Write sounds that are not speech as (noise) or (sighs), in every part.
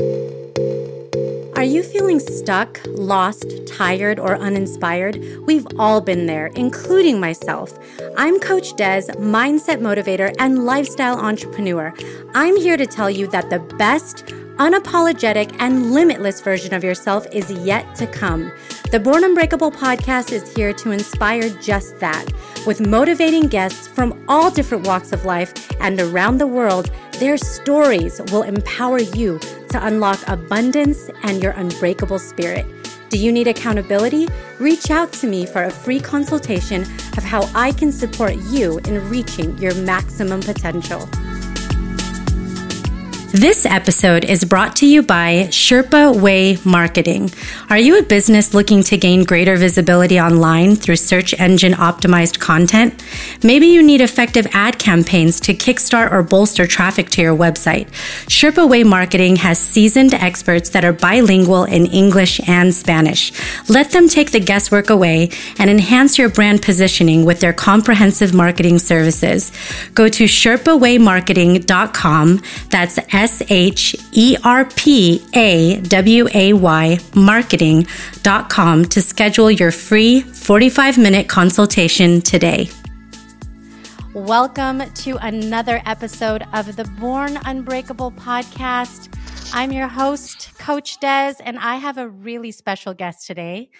Are you feeling stuck, lost, tired, or uninspired? We've all been there, including myself. I'm Coach Des, mindset motivator and lifestyle entrepreneur. I'm here to tell you that the best, unapologetic, and limitless version of yourself is yet to come. The Born Unbreakable podcast is here to inspire just that. With motivating guests from all different walks of life and around the world, their stories will empower you to unlock abundance and your unbreakable spirit. Do you need accountability? Reach out to me for a free consultation of how I can support you in reaching your maximum potential. This episode is brought to you by Sherpa Way Marketing. Are you a business looking to gain greater visibility online through search engine optimized content? Maybe you need effective ad campaigns to kickstart or bolster traffic to your website. Sherpa Way Marketing has seasoned experts that are bilingual in English and Spanish. Let them take the guesswork away and enhance your brand positioning with their comprehensive marketing services. Go to sherpawaymarketing.com. That's H E R P A W A Y marketing.com to schedule your free 45 minute consultation today. Welcome to another episode of the Born Unbreakable podcast. I'm your host, Coach Des, and I have a really special guest today.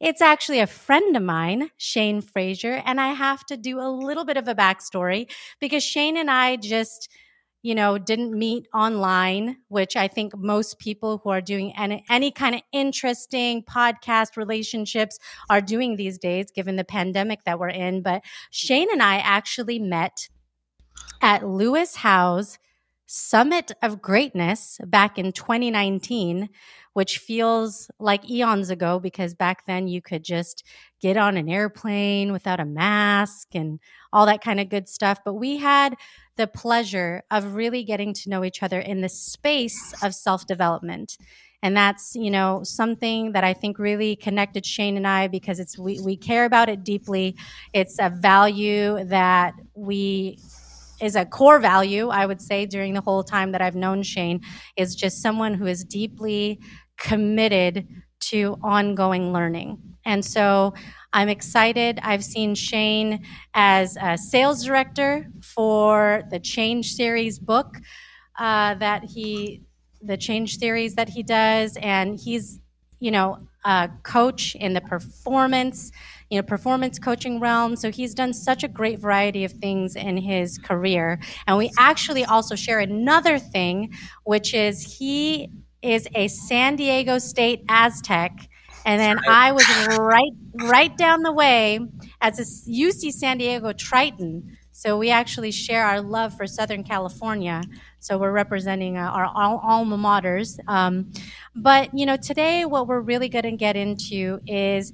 It's actually a friend of mine, Shane Frazier, and I have to do a little bit of a backstory because Shane and I just you know, didn't meet online, which I think most people who are doing any, any kind of interesting podcast relationships are doing these days, given the pandemic that we're in. But Shane and I actually met at Lewis Howes Summit of Greatness back in 2019, which feels like eons ago because back then you could just get on an airplane without a mask and all that kind of good stuff. But we had the pleasure of really getting to know each other in the space of self development. And that's, you know, something that I think really connected Shane and I because it's we, we care about it deeply. It's a value that we is a core value, I would say, during the whole time that I've known Shane, is just someone who is deeply committed ongoing learning. And so I'm excited. I've seen Shane as a sales director for the Change Series book uh, that he, the Change Series that he does, and he's, you know, a coach in the performance, you know, performance coaching realm. So he's done such a great variety of things in his career. And we actually also share another thing, which is he is a San Diego State Aztec and then I was right right down the way as a UC San Diego Triton. So we actually share our love for Southern California. So we're representing uh, our alma maters. Um, but you know, today what we're really going to get into is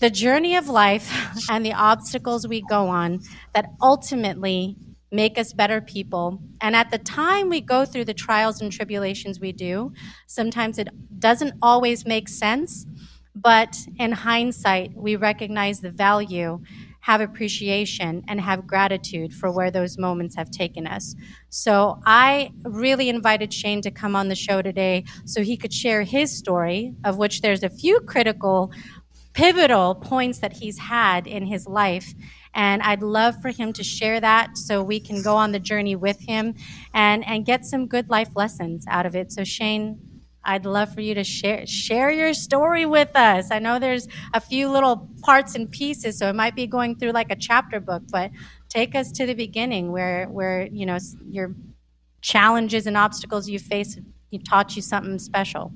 the journey of life (laughs) and the obstacles we go on that ultimately make us better people. And at the time we go through the trials and tribulations we do, sometimes it doesn't always make sense. But in hindsight, we recognize the value, have appreciation, and have gratitude for where those moments have taken us. So I really invited Shane to come on the show today so he could share his story, of which there's a few critical, pivotal points that he's had in his life and I'd love for him to share that so we can go on the journey with him and, and get some good life lessons out of it. So, Shane, I'd love for you to share share your story with us. I know there's a few little parts and pieces, so it might be going through like a chapter book, but take us to the beginning where where you know your challenges and obstacles you face you taught you something special.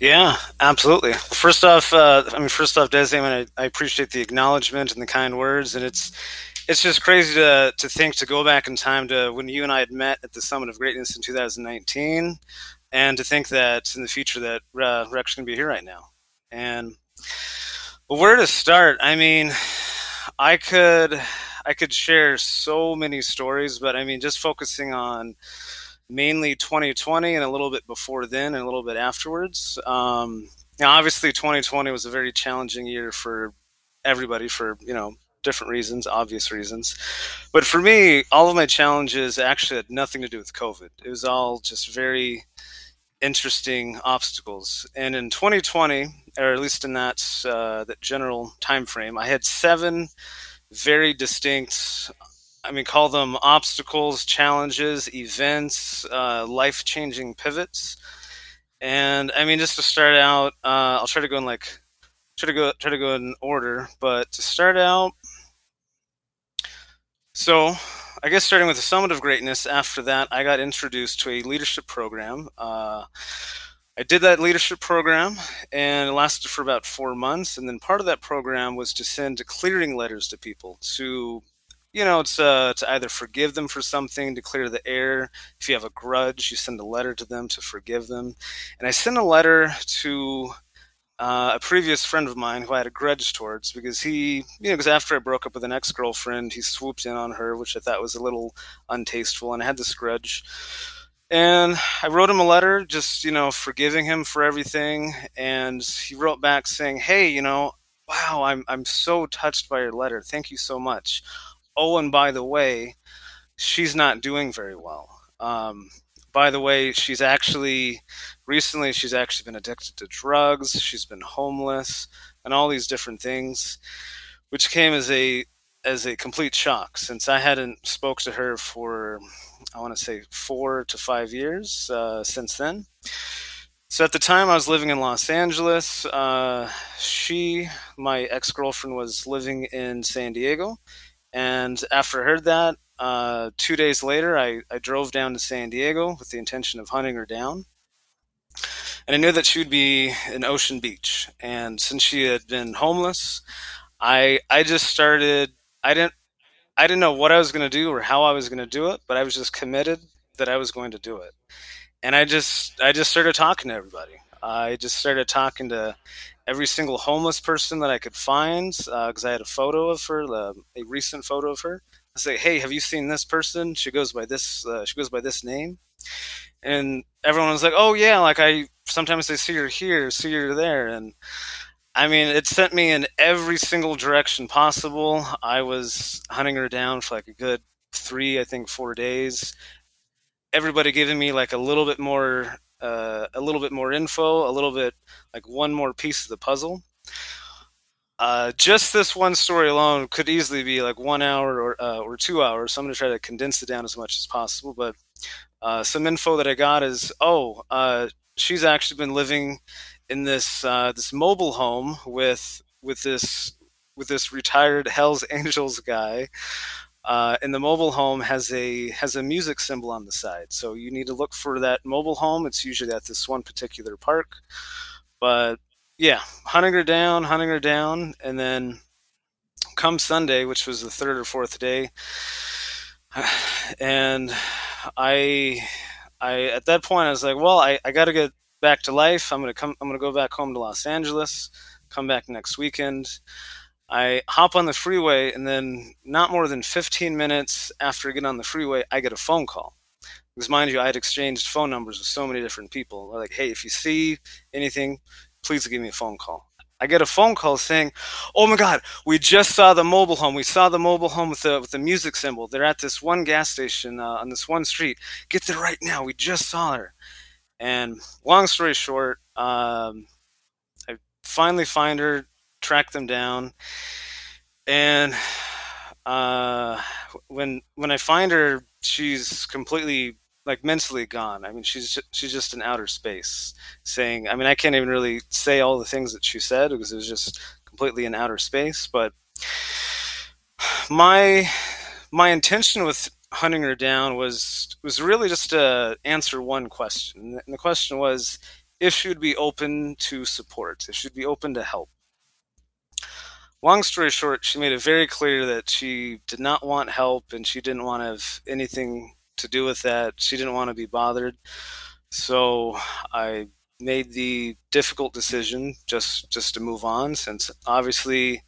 Yeah, absolutely. First off, uh, I mean, first off, Desi, I, mean, I, I, appreciate the acknowledgement and the kind words, and it's it's just crazy to to think to go back in time to when you and I had met at the Summit of Greatness in 2019, and to think that in the future that uh, we're actually going to be here right now. And well, where to start? I mean, I could I could share so many stories, but I mean, just focusing on mainly 2020 and a little bit before then and a little bit afterwards. Um, now, obviously, 2020 was a very challenging year for everybody for you know different reasons, obvious reasons. But for me, all of my challenges actually had nothing to do with COVID. It was all just very interesting obstacles. And in 2020, or at least in that uh, that general time frame, I had seven very distinct. I mean, call them obstacles, challenges, events, uh, life changing pivots. And I mean, just to start out, uh, I'll try to go in like try to go try to go in order. But to start out, so I guess starting with the Summit of Greatness, after that, I got introduced to a leadership program. Uh, I did that leadership program and it lasted for about four months. And then part of that program was to send clearing letters to people to, you know, it's uh, to either forgive them for something, to clear the air. If you have a grudge, you send a letter to them to forgive them. And I sent a letter to uh, a previous friend of mine who I had a grudge towards because he, you know, because after I broke up with an ex girlfriend, he swooped in on her, which I thought was a little untasteful, and I had this grudge. And I wrote him a letter, just, you know, forgiving him for everything. And he wrote back saying, Hey, you know, wow, I'm, I'm so touched by your letter. Thank you so much. Oh, and by the way, she's not doing very well. Um, by the way, she's actually recently she's actually been addicted to drugs, she's been homeless, and all these different things, which came as a as a complete shock since I hadn't spoke to her for I want to say four to five years uh, since then. So at the time, I was living in Los Angeles. Uh, she, my ex girlfriend, was living in San Diego, and after I heard that, uh, two days later, I, I drove down to San Diego with the intention of hunting her down. And I knew that she would be in Ocean Beach. And since she had been homeless, I I just started. I didn't I didn't know what I was going to do or how I was going to do it, but I was just committed that I was going to do it. And I just I just started talking to everybody. I just started talking to every single homeless person that I could find because uh, I had a photo of her, a recent photo of her. I say, "Hey, have you seen this person? She goes by this. Uh, she goes by this name." And everyone was like, "Oh yeah, like I sometimes I see her here, see her there." And I mean, it sent me in every single direction possible. I was hunting her down for like a good three, I think, four days. Everybody giving me like a little bit more, uh, a little bit more info, a little bit like one more piece of the puzzle. Uh, just this one story alone could easily be like one hour or uh, or two hours. So I'm going to try to condense it down as much as possible. But uh, some info that I got is, oh, uh, she's actually been living in this uh, this mobile home with with this with this retired Hell's Angels guy. Uh, and the mobile home has a has a music symbol on the side, so you need to look for that mobile home. It's usually at this one particular park, but yeah, hunting her down, hunting her down, and then come Sunday, which was the third or fourth day, (sighs) and I, I at that point I was like, well, I, I got to get back to life. I'm gonna come. I'm gonna go back home to Los Angeles. Come back next weekend. I hop on the freeway, and then not more than 15 minutes after I get on the freeway, I get a phone call. Because mind you, I had exchanged phone numbers with so many different people. Like, "Hey, if you see anything, please give me a phone call. I get a phone call saying, "Oh my God, we just saw the mobile home. We saw the mobile home with the with the music symbol. They're at this one gas station uh, on this one street. Get there right now. We just saw her." And long story short, um, I finally find her, track them down, and uh, when when I find her, she's completely like mentally gone. I mean, she's she's just in outer space, saying. I mean, I can't even really say all the things that she said because it was just completely in outer space. But my my intention with hunting her down was was really just to answer one question, and the question was if she would be open to support, if she'd be open to help. Long story short, she made it very clear that she did not want help and she didn't want to have anything to do with that. She didn't want to be bothered. So I made the difficult decision just just to move on since obviously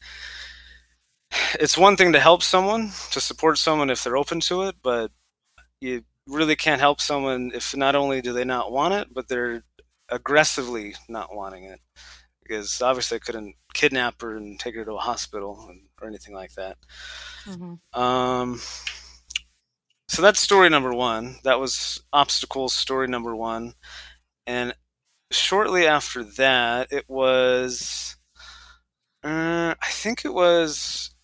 it's one thing to help someone, to support someone if they're open to it, but you really can't help someone if not only do they not want it, but they're aggressively not wanting it. because obviously I couldn't kidnap her and take her to a hospital or anything like that. Mm-hmm. Um, so that's story number one. That was obstacles story number one, and shortly after that, it was. Uh, I think it was.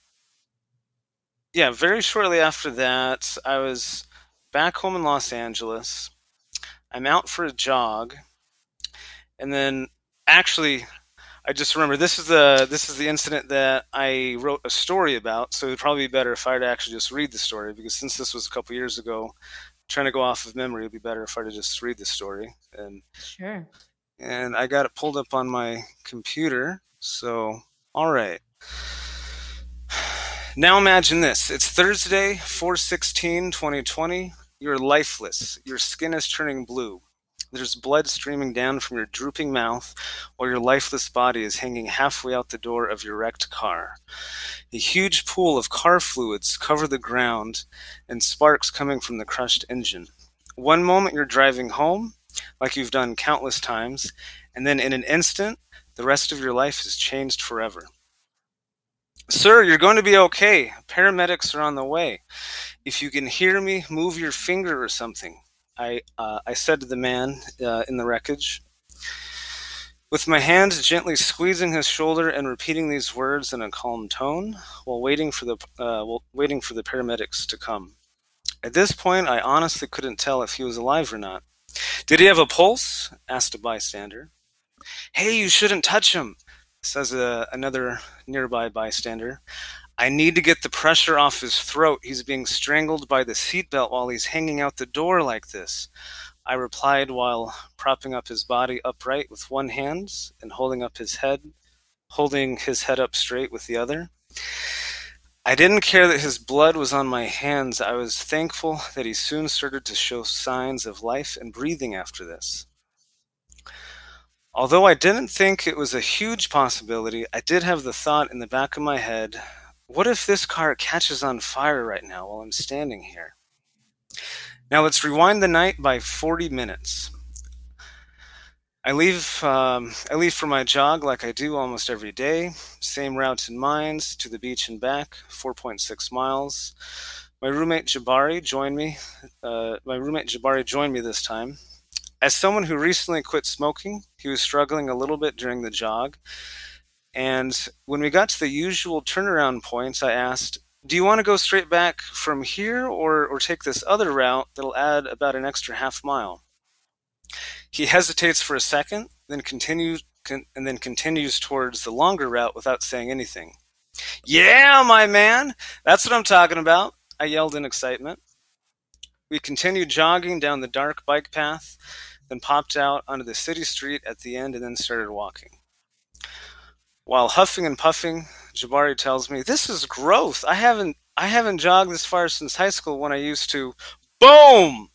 Yeah, very shortly after that, I was back home in Los Angeles. I'm out for a jog, and then actually I just remember this is the this is the incident that I wrote a story about. So it'd probably be better if I were to actually just read the story because since this was a couple years ago, trying to go off of memory, it'd be better if I were to just read the story. And sure. And I got it pulled up on my computer. So all right. (sighs) Now imagine this. It's Thursday, 416, 2020. You're lifeless. Your skin is turning blue. There's blood streaming down from your drooping mouth while your lifeless body is hanging halfway out the door of your wrecked car. A huge pool of car fluids cover the ground and sparks coming from the crushed engine. One moment you're driving home, like you've done countless times, and then in an instant, the rest of your life is changed forever. Sir, you're going to be okay. Paramedics are on the way. If you can hear me, move your finger or something. I, uh, I said to the man uh, in the wreckage, with my hand gently squeezing his shoulder and repeating these words in a calm tone, while waiting for the uh, while waiting for the paramedics to come. At this point, I honestly couldn't tell if he was alive or not. Did he have a pulse? asked a bystander. Hey, you shouldn't touch him, says uh, another nearby bystander. I need to get the pressure off his throat. He's being strangled by the seatbelt while he's hanging out the door like this. I replied while propping up his body upright with one hand and holding up his head, holding his head up straight with the other. I didn't care that his blood was on my hands. I was thankful that he soon started to show signs of life and breathing after this. Although I didn't think it was a huge possibility, I did have the thought in the back of my head what if this car catches on fire right now while I'm standing here? Now let's rewind the night by 40 minutes. I leave. Um, I leave for my jog like I do almost every day. Same route and mind to the beach and back, 4.6 miles. My roommate Jabari joined me. Uh, my roommate Jabari joined me this time. As someone who recently quit smoking, he was struggling a little bit during the jog, and when we got to the usual turnaround points, I asked, Do you want to go straight back from here or, or take this other route that'll add about an extra half mile? He hesitates for a second, then continues con- and then continues towards the longer route without saying anything. Yeah, my man, that's what I'm talking about, I yelled in excitement. We continued jogging down the dark bike path, then popped out onto the city street at the end and then started walking. While huffing and puffing, Jabari tells me, "This is growth. I haven't I haven't jogged this far since high school when I used to." Boom!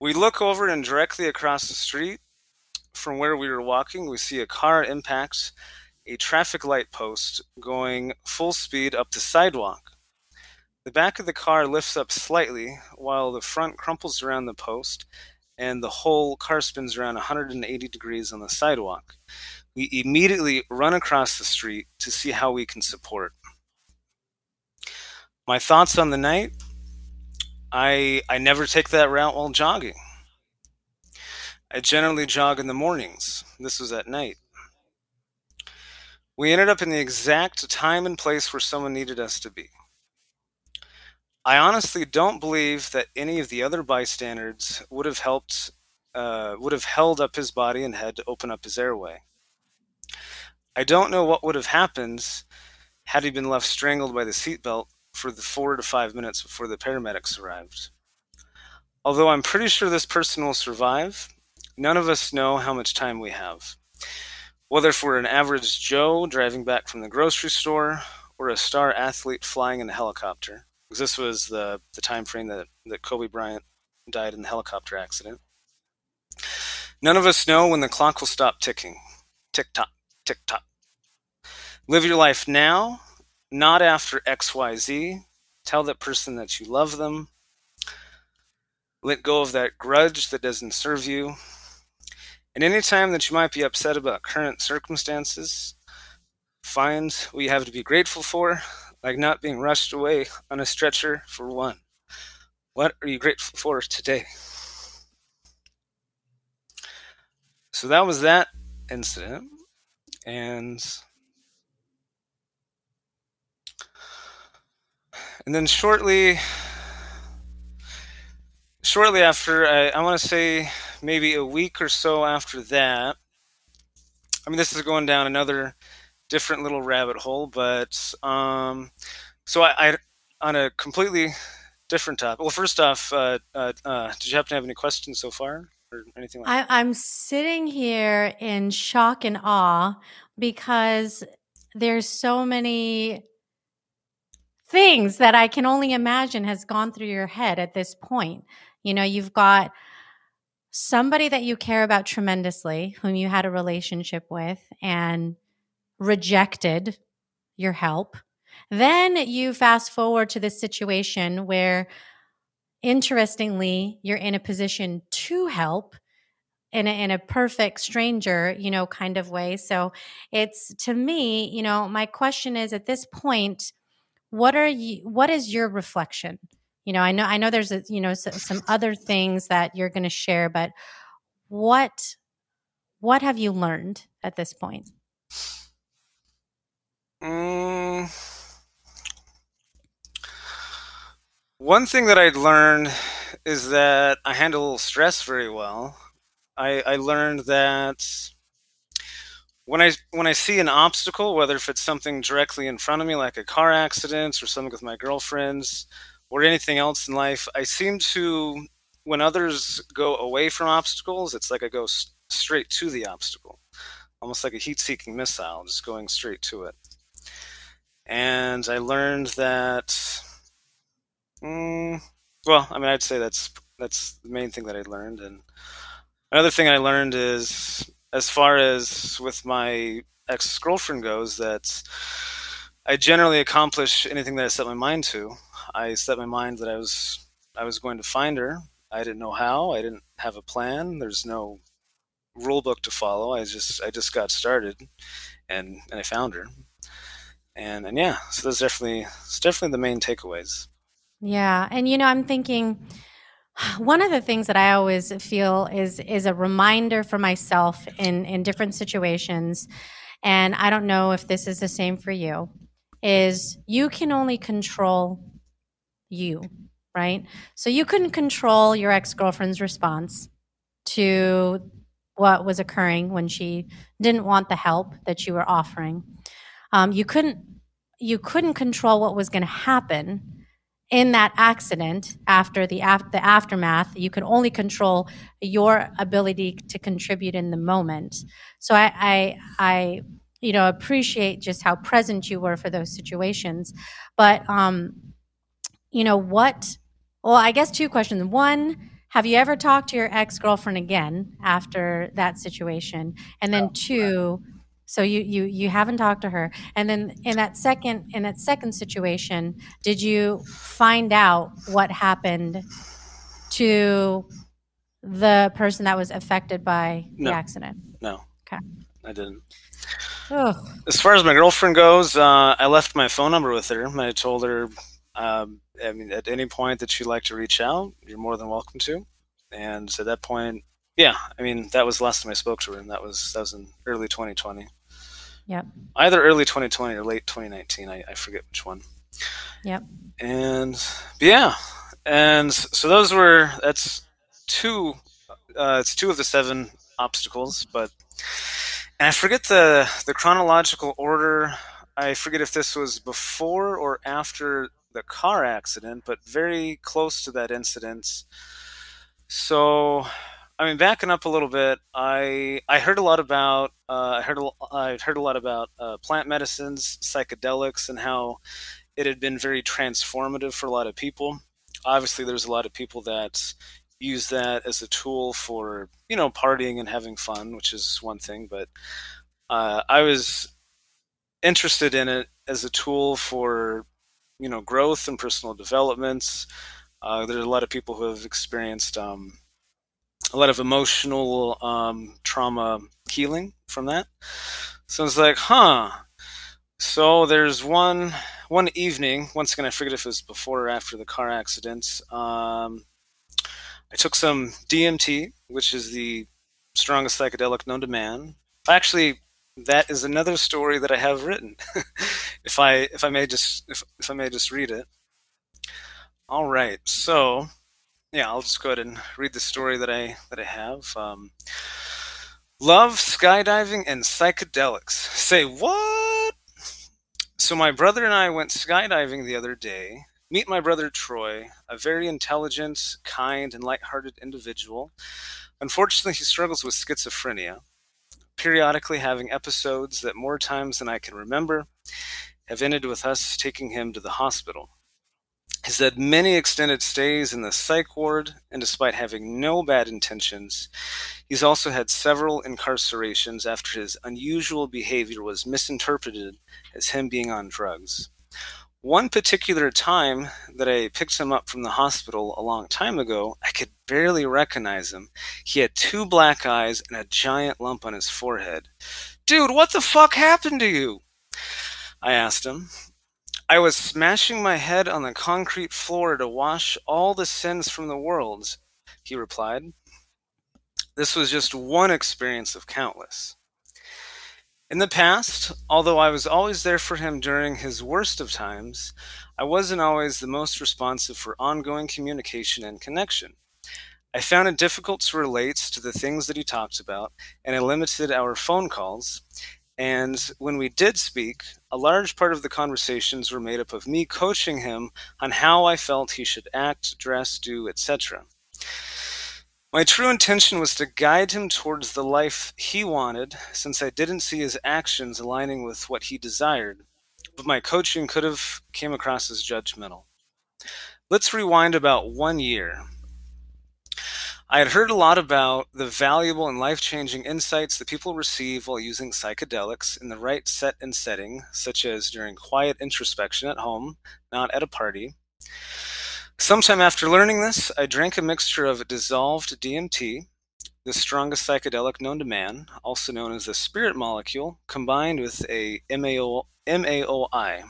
We look over and directly across the street from where we were walking, we see a car impact a traffic light post going full speed up the sidewalk. The back of the car lifts up slightly while the front crumples around the post and the whole car spins around 180 degrees on the sidewalk we immediately run across the street to see how we can support. My thoughts on the night I, I never take that route while jogging. I generally jog in the mornings. This was at night. We ended up in the exact time and place where someone needed us to be. I honestly don't believe that any of the other bystanders would have helped, uh, would have held up his body and head to open up his airway. I don't know what would have happened had he been left strangled by the seatbelt for the four to five minutes before the paramedics arrived. Although I'm pretty sure this person will survive, none of us know how much time we have. Whether we're an average Joe driving back from the grocery store or a star athlete flying in a helicopter, because this was the, the time frame that, that Kobe Bryant died in the helicopter accident. None of us know when the clock will stop ticking. Tick tock, tick tock. Live your life now, not after XYZ. Tell that person that you love them. Let go of that grudge that doesn't serve you. And any time that you might be upset about current circumstances, find what you have to be grateful for, like not being rushed away on a stretcher for one. What are you grateful for today? So that was that incident. And and then shortly shortly after I, I want to say maybe a week or so after that i mean this is going down another different little rabbit hole but um so i, I on a completely different topic. Well first off uh, uh, uh, did you happen to have any questions so far or anything like I, i'm sitting here in shock and awe because there's so many things that I can only imagine has gone through your head at this point. You know, you've got somebody that you care about tremendously, whom you had a relationship with and rejected your help. Then you fast forward to this situation where, interestingly, you're in a position to help in a, in a perfect stranger, you know, kind of way. So it's to me, you know, my question is at this point, what are you what is your reflection? You know i know i know there's a, you know some other things that you're going to share but what what have you learned at this point? Mm, one thing that i'd learned is that i handle stress very well i i learned that when I when I see an obstacle, whether if it's something directly in front of me, like a car accident or something with my girlfriends, or anything else in life, I seem to when others go away from obstacles, it's like I go straight to the obstacle, almost like a heat-seeking missile, just going straight to it. And I learned that. Mm, well, I mean, I'd say that's that's the main thing that I learned, and another thing I learned is as far as with my ex girlfriend goes, that I generally accomplish anything that I set my mind to. I set my mind that I was I was going to find her. I didn't know how. I didn't have a plan. There's no rule book to follow. I just I just got started, and and I found her. And and yeah, so that's definitely it's definitely the main takeaways. Yeah, and you know, I'm thinking one of the things that I always feel is is a reminder for myself in in different situations, and I don't know if this is the same for you, is you can only control you, right? So you couldn't control your ex-girlfriend's response to what was occurring when she didn't want the help that you were offering. Um, you couldn't you couldn't control what was going to happen in that accident after the, af- the aftermath you can only control your ability to contribute in the moment. So I, I i you know appreciate just how present you were for those situations. But um you know what well i guess two questions. One have you ever talked to your ex-girlfriend again after that situation? And then two so you you you haven't talked to her, and then in that second in that second situation, did you find out what happened to the person that was affected by no. the accident? No. Okay. I didn't. Oh. As far as my girlfriend goes, uh, I left my phone number with her. I told her, um, I mean, at any point that she'd like to reach out, you're more than welcome to. And so, at that point, yeah, I mean that was the last time I spoke to her, and that was that was in early 2020. Yep. Either early 2020 or late 2019. I, I forget which one. Yep. And yeah, and so those were that's two. Uh, it's two of the seven obstacles, but and I forget the the chronological order. I forget if this was before or after the car accident, but very close to that incident. So I mean, backing up a little bit, I I heard a lot about uh, I heard a, I heard a lot about uh, plant medicines, psychedelics, and how it had been very transformative for a lot of people. Obviously, there's a lot of people that use that as a tool for you know partying and having fun, which is one thing. But uh, I was interested in it as a tool for you know growth and personal developments. Uh, there are a lot of people who have experienced um, a lot of emotional um, trauma healing from that. So it's like, huh. So there's one one evening. Once again, I forget if it was before or after the car accident. Um, I took some DMT, which is the strongest psychedelic known to man. Actually, that is another story that I have written. (laughs) if I if I may just if, if I may just read it. All right. So yeah, I'll just go ahead and read the story that I that I have. Um, love skydiving and psychedelics. Say what? So my brother and I went skydiving the other day. Meet my brother Troy, a very intelligent, kind, and light-hearted individual. Unfortunately, he struggles with schizophrenia, periodically having episodes that more times than I can remember have ended with us taking him to the hospital. He's had many extended stays in the psych ward, and despite having no bad intentions, he's also had several incarcerations after his unusual behavior was misinterpreted as him being on drugs. One particular time that I picked him up from the hospital a long time ago, I could barely recognize him. He had two black eyes and a giant lump on his forehead. Dude, what the fuck happened to you? I asked him. I was smashing my head on the concrete floor to wash all the sins from the world, he replied. This was just one experience of countless. In the past, although I was always there for him during his worst of times, I wasn't always the most responsive for ongoing communication and connection. I found it difficult to relate to the things that he talked about, and I limited our phone calls, and when we did speak, a large part of the conversations were made up of me coaching him on how I felt he should act, dress, do, etc. My true intention was to guide him towards the life he wanted, since I didn't see his actions aligning with what he desired, but my coaching could have came across as judgmental. Let's rewind about one year. I had heard a lot about the valuable and life changing insights that people receive while using psychedelics in the right set and setting, such as during quiet introspection at home, not at a party. Sometime after learning this, I drank a mixture of dissolved DMT, the strongest psychedelic known to man, also known as the spirit molecule, combined with a MAO, MAOI,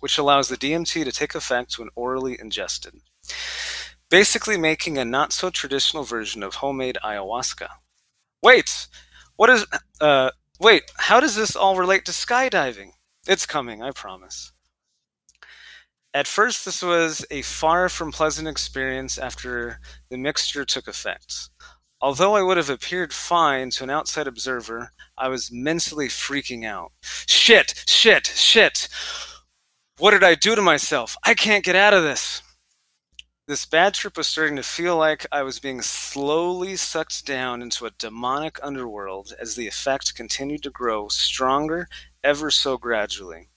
which allows the DMT to take effect when orally ingested basically making a not so traditional version of homemade ayahuasca. Wait, what is, uh, wait, how does this all relate to skydiving? It's coming, I promise. At first, this was a far from pleasant experience after the mixture took effect. Although I would have appeared fine to an outside observer, I was mentally freaking out. Shit, shit, shit! What did I do to myself? I can't get out of this! This bad trip was starting to feel like I was being slowly sucked down into a demonic underworld as the effect continued to grow stronger ever so gradually.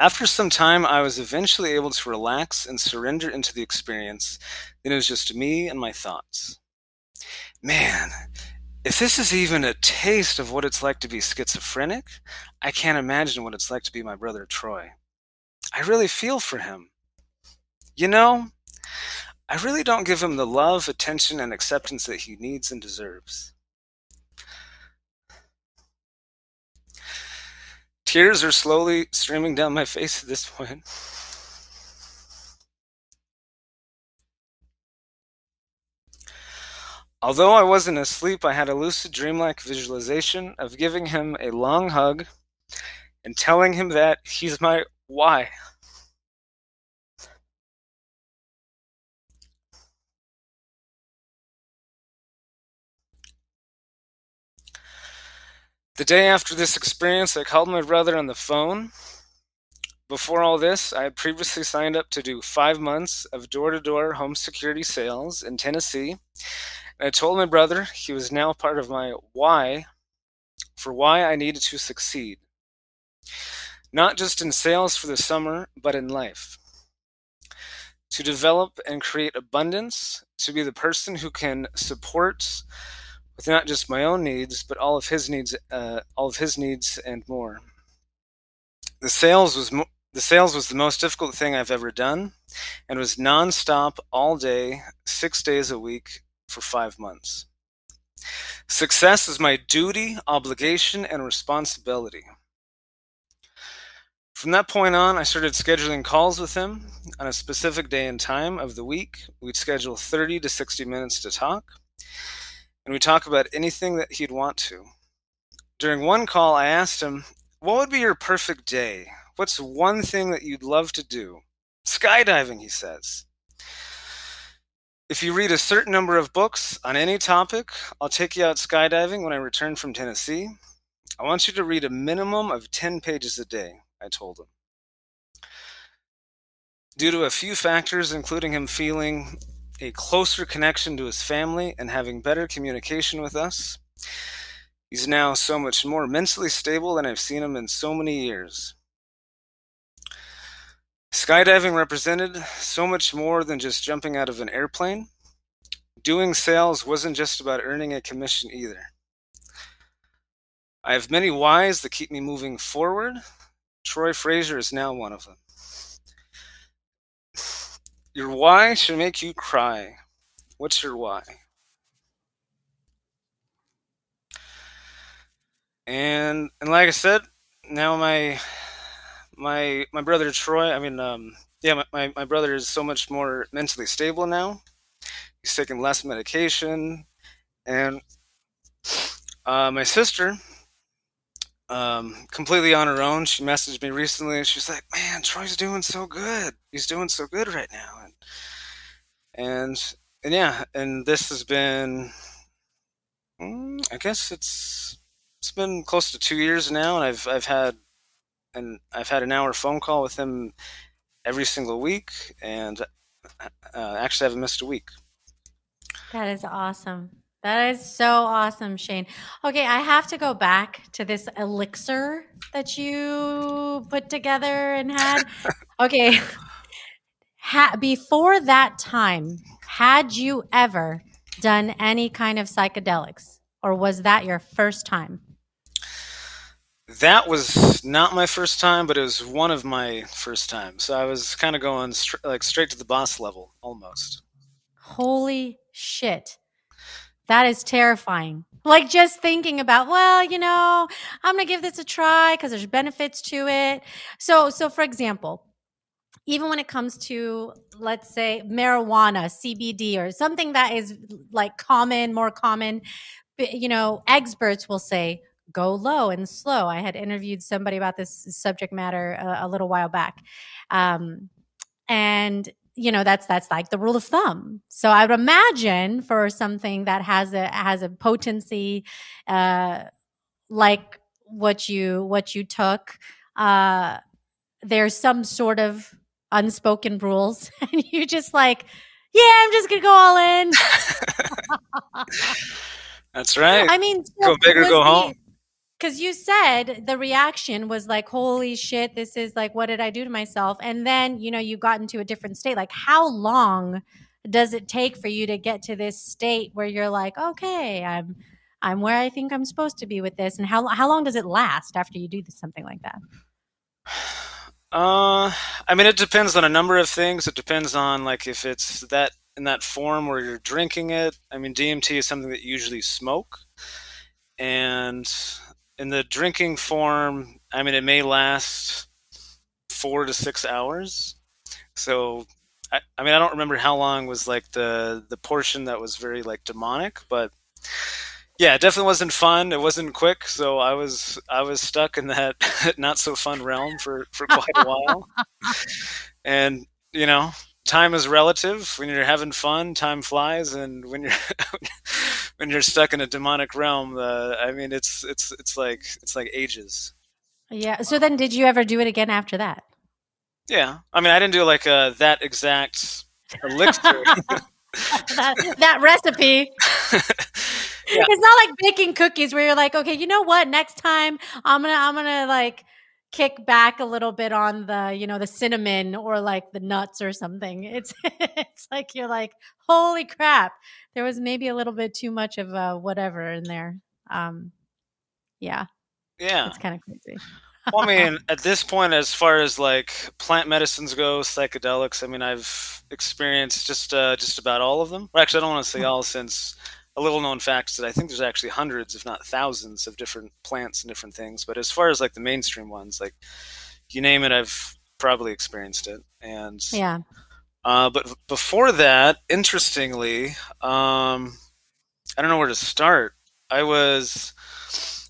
After some time, I was eventually able to relax and surrender into the experience. Then it was just me and my thoughts. Man, if this is even a taste of what it's like to be schizophrenic, I can't imagine what it's like to be my brother Troy. I really feel for him. You know, I really don't give him the love, attention, and acceptance that he needs and deserves. Tears are slowly streaming down my face at this point. Although I wasn't asleep, I had a lucid dreamlike visualization of giving him a long hug and telling him that he's my why. The day after this experience, I called my brother on the phone. Before all this, I had previously signed up to do five months of door to door home security sales in Tennessee. And I told my brother he was now part of my why for why I needed to succeed. Not just in sales for the summer, but in life. To develop and create abundance, to be the person who can support with not just my own needs, but all of his needs, uh, all of his needs and more. The sales was mo- the sales was the most difficult thing I've ever done, and was nonstop all day, six days a week, for five months. Success is my duty, obligation, and responsibility. From that point on, I started scheduling calls with him on a specific day and time of the week. We'd schedule 30 to 60 minutes to talk, and we'd talk about anything that he'd want to. During one call, I asked him, What would be your perfect day? What's one thing that you'd love to do? Skydiving, he says. If you read a certain number of books on any topic, I'll take you out skydiving when I return from Tennessee. I want you to read a minimum of 10 pages a day, I told him. Due to a few factors, including him feeling a closer connection to his family and having better communication with us, he's now so much more mentally stable than I've seen him in so many years. Skydiving represented so much more than just jumping out of an airplane. Doing sales wasn't just about earning a commission either. I have many whys that keep me moving forward. Troy Frazier is now one of them. Your why should make you cry. What's your why? And and like I said, now my my my brother Troy. I mean, um, yeah, my, my, my brother is so much more mentally stable now. He's taking less medication, and uh, my sister, um, completely on her own. She messaged me recently, and she's like, "Man, Troy's doing so good. He's doing so good right now." And and yeah, and this has been, mm, I guess it's it's been close to two years now, and I've I've had and I've had an hour phone call with him every single week, and uh, actually, I haven't missed a week. That is awesome. That is so awesome, Shane. Okay, I have to go back to this elixir that you put together and had. (laughs) Okay. Ha- before that time, had you ever done any kind of psychedelics, or was that your first time? That was not my first time, but it was one of my first times. So I was kind of going str- like straight to the boss level almost. Holy shit. That is terrifying. Like just thinking about, well, you know, I'm going to give this a try because there's benefits to it. So, so for example, even when it comes to let's say marijuana cbd or something that is like common more common you know experts will say go low and slow. I had interviewed somebody about this subject matter a, a little while back. Um, and you know that's that's like the rule of thumb so i would imagine for something that has a has a potency uh like what you what you took uh there's some sort of unspoken rules (laughs) and you're just like yeah i'm just gonna go all in. (laughs) That's right. I mean go big or go home. Because you said the reaction was like holy shit this is like what did i do to myself? And then you know you got into a different state like how long does it take for you to get to this state where you're like okay i'm i'm where i think i'm supposed to be with this and how, how long does it last after you do something like that (sighs) uh i mean it depends on a number of things. It depends on like if it's that in that form where you're drinking it. I mean dmt is something that you usually smoke. And in the drinking form, I mean, it may last four to six hours. So, I, I mean, I don't remember how long was like the the portion that was very like demonic, but yeah, it definitely wasn't fun. It wasn't quick, so I was I was stuck in that (laughs) not so fun realm for for quite a while. and you know, time is relative. When you're having fun, time flies, and when you're (laughs) when you're stuck in a demonic realm, uh, I mean, it's it's it's like it's like ages. Yeah. So then, did you ever do it again after that? Yeah. I mean, I didn't do like uh, that exact (laughs) elixir. that, that recipe. Yeah. It's not like baking cookies where you're like, okay, you know what? Next time I'm gonna I'm gonna like kick back a little bit on the you know the cinnamon or like the nuts or something. (laughs) It's it's like you're like holy crap. There was maybe a little bit too much of uh whatever in there. Um yeah. Yeah. It's kind of crazy. Well, I mean, (laughs) at this point, as far as like plant medicines go, psychedelics, I mean, I've experienced just uh, just about all of them. Actually, I don't want to say all, since a little known fact is that I think there's actually hundreds, if not thousands, of different plants and different things. But as far as like the mainstream ones, like you name it, I've probably experienced it. And yeah. Uh, but before that, interestingly, um, I don't know where to start. I was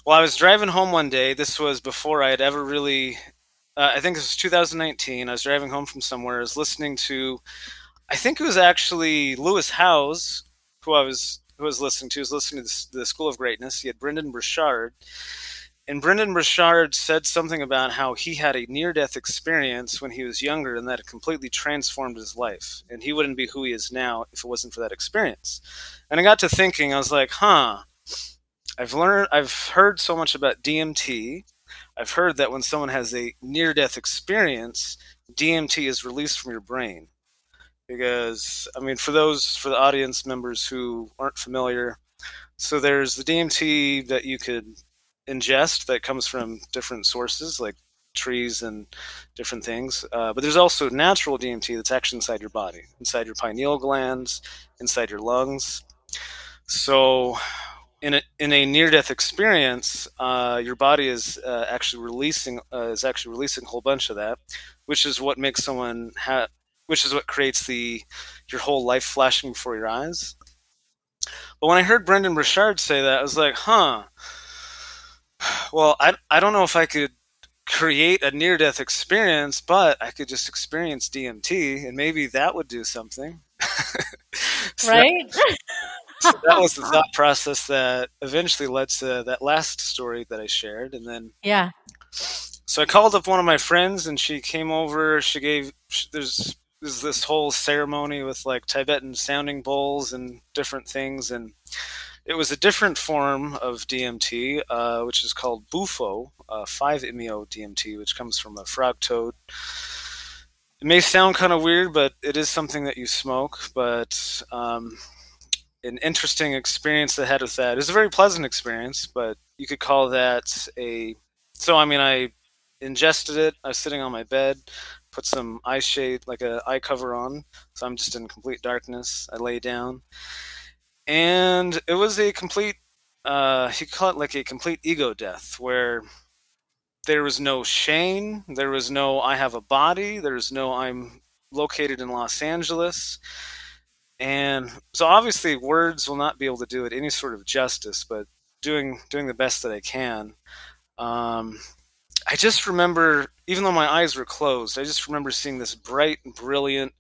well, I was driving home one day. This was before I had ever really. Uh, I think this was 2019. I was driving home from somewhere. I was listening to. I think it was actually Lewis Howes, who I was who was listening to. Was listening to the, the School of Greatness. He had Brendan Burchard, and Brendan Burchard said something about how he had a near death experience when he was younger and that it completely transformed his life. And he wouldn't be who he is now if it wasn't for that experience. And I got to thinking, I was like, huh, I've learned, I've heard so much about DMT. I've heard that when someone has a near death experience, DMT is released from your brain. Because, I mean, for those, for the audience members who aren't familiar, so there's the DMT that you could ingest that comes from different sources like trees and different things. Uh, but there's also natural DMT that's actually inside your body, inside your pineal glands, inside your lungs. So in a, in a near death experience, uh, your body is uh, actually releasing uh, is actually releasing a whole bunch of that, which is what makes someone ha- which is what creates the your whole life flashing before your eyes. But when I heard Brendan Burchard say that, I was like, huh. Well, I, I don't know if I could create a near death experience, but I could just experience DMT and maybe that would do something. (laughs) so right? That, so that was the thought process that eventually led to that last story that I shared. And then, yeah. So I called up one of my friends, and she came over. She gave there's there's this whole ceremony with like Tibetan sounding bowls and different things, and it was a different form of DMT, uh, which is called Bufo, uh, 5-MeO DMT, which comes from a frog toad. It may sound kind of weird, but it is something that you smoke. But um, an interesting experience that had with that. It was a very pleasant experience, but you could call that a. So I mean, I ingested it. I was sitting on my bed, put some eye shade, like a eye cover on, so I'm just in complete darkness. I lay down, and it was a complete. Uh, he called it like a complete ego death, where there was no shame, there was no I have a body, there's no I'm located in Los Angeles and so obviously words will not be able to do it any sort of justice, but doing doing the best that I can. Um, I just remember, even though my eyes were closed, I just remember seeing this bright, brilliant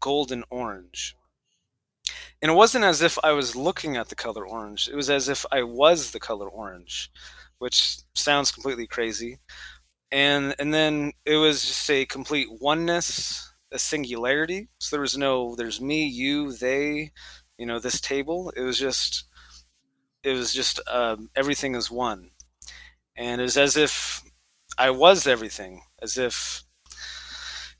golden orange. And it wasn't as if I was looking at the color orange. It was as if I was the color orange, which sounds completely crazy. And and then it was just a complete oneness a singularity. So there was no there's me, you, they, you know, this table. It was just it was just um, everything is one, and it was as if I was everything, as if,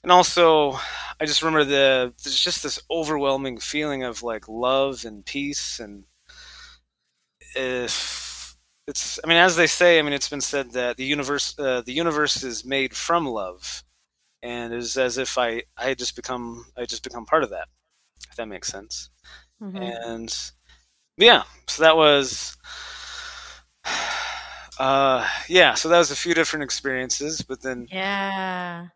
and also I just remember the there's just this overwhelming feeling of like love and peace and if it's I mean as they say I mean it's been said that the universe uh, the universe is made from love and it was as if I I had just become I just become part of that, if that makes sense. Mm-hmm. And yeah, so that was uh yeah, so that was a few different experiences, but then yeah.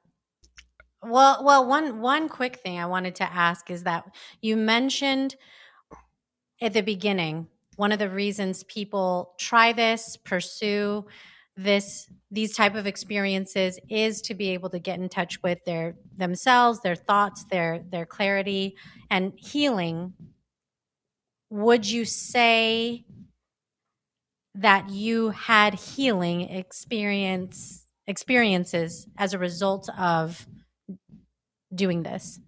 Well, well, one one quick thing I wanted to ask is that you mentioned at the beginning one of the reasons people try this, pursue this these type of experiences is to be able to get in touch with their themselves their thoughts their their clarity and healing would you say that you had healing experience experiences as a result of doing this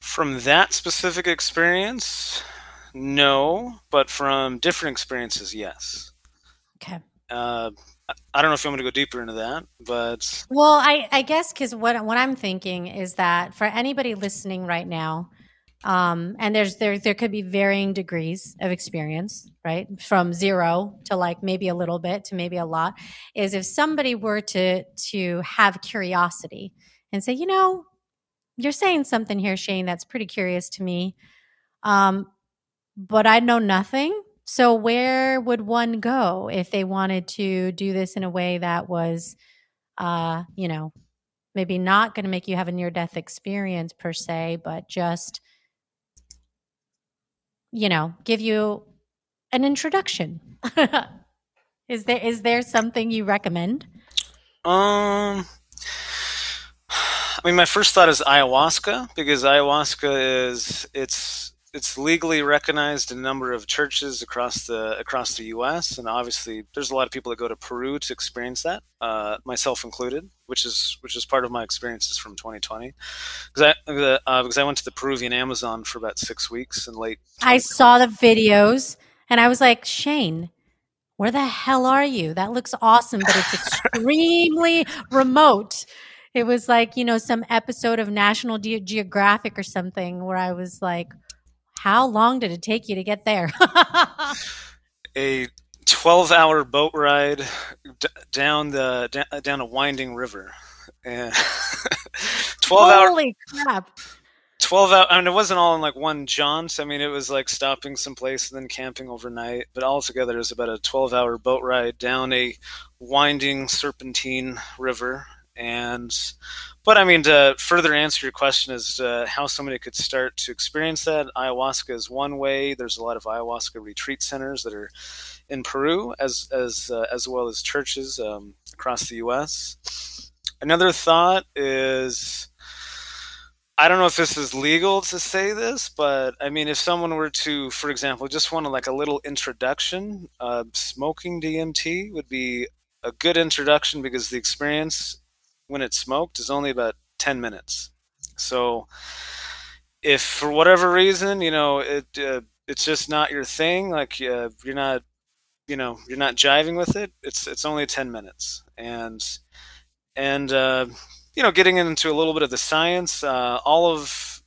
from that specific experience no but from different experiences yes Okay. Uh, I don't know if you want me to go deeper into that, but well, I, I guess because what what I'm thinking is that for anybody listening right now um, and there's there there could be varying degrees of experience, right? From zero to like maybe a little bit to maybe a lot. Is if somebody were to to have curiosity and say, you know, you're saying something here, Shane, that's pretty curious to me, um, but I know nothing. So where would one go if they wanted to do this in a way that was, uh, you know, maybe not going to make you have a near death experience per se, but just you know, give you an introduction. (laughs) is there is there something you recommend? Um I mean my first thought is ayahuasca because ayahuasca is it's it's legally recognized in a number of churches across the across the U.S. and obviously there's a lot of people that go to Peru to experience that, uh, myself included, which is which is part of my experiences from 2020. Because I uh, because I went to the Peruvian Amazon for about six weeks in late. I saw the videos and I was like, Shane, where the hell are you? That looks awesome, but it's extremely remote. It was like you know some episode of National Ge- Geographic or something where I was like how long did it take you to get there? (laughs) a 12 hour boat ride d- down the d- down a winding river. And (laughs) 12 Holy hour, crap. 12 hours. I mean, it wasn't all in like one jaunt. I mean, it was like stopping someplace and then camping overnight. But altogether, it was about a 12 hour boat ride down a winding serpentine river. And but I mean, to further answer your question as to how somebody could start to experience that, ayahuasca is one way. There's a lot of ayahuasca retreat centers that are in Peru, as as uh, as well as churches um, across the U.S. Another thought is. I don't know if this is legal to say this, but I mean, if someone were to, for example, just want like a little introduction, uh, smoking DMT would be a good introduction because the experience when it's smoked is only about 10 minutes. So if for whatever reason, you know, it uh, it's just not your thing, like uh, you're not you know, you're not jiving with it, it's it's only 10 minutes. And and uh, you know, getting into a little bit of the science, uh, all of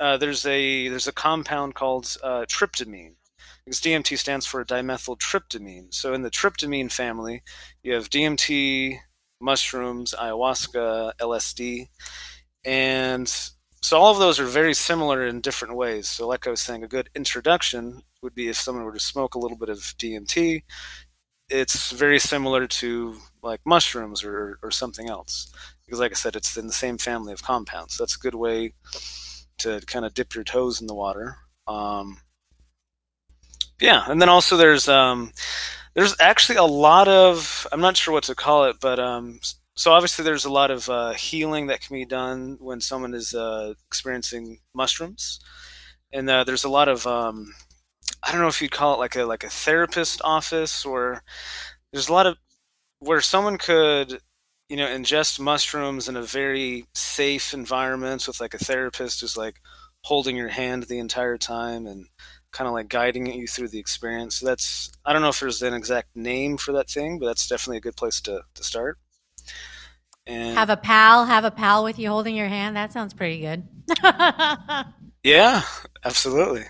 uh, there's a there's a compound called uh, tryptamine because DMT stands for dimethyltryptamine. So in the tryptamine family, you have DMT, mushrooms, ayahuasca, LSD. And so all of those are very similar in different ways. So, like I was saying, a good introduction would be if someone were to smoke a little bit of DMT. It's very similar to like mushrooms or, or something else. Because, like I said, it's in the same family of compounds. That's a good way to kind of dip your toes in the water. Um, yeah, and then also there's um, there's actually a lot of I'm not sure what to call it, but um, so obviously there's a lot of uh, healing that can be done when someone is uh, experiencing mushrooms, and uh, there's a lot of um, I don't know if you'd call it like a like a therapist office or there's a lot of where someone could you know ingest mushrooms in a very safe environment with like a therapist who's like holding your hand the entire time and kind of like guiding you through the experience. So that's I don't know if there's an exact name for that thing, but that's definitely a good place to to start. And have a pal, have a pal with you holding your hand. That sounds pretty good. (laughs) yeah, absolutely.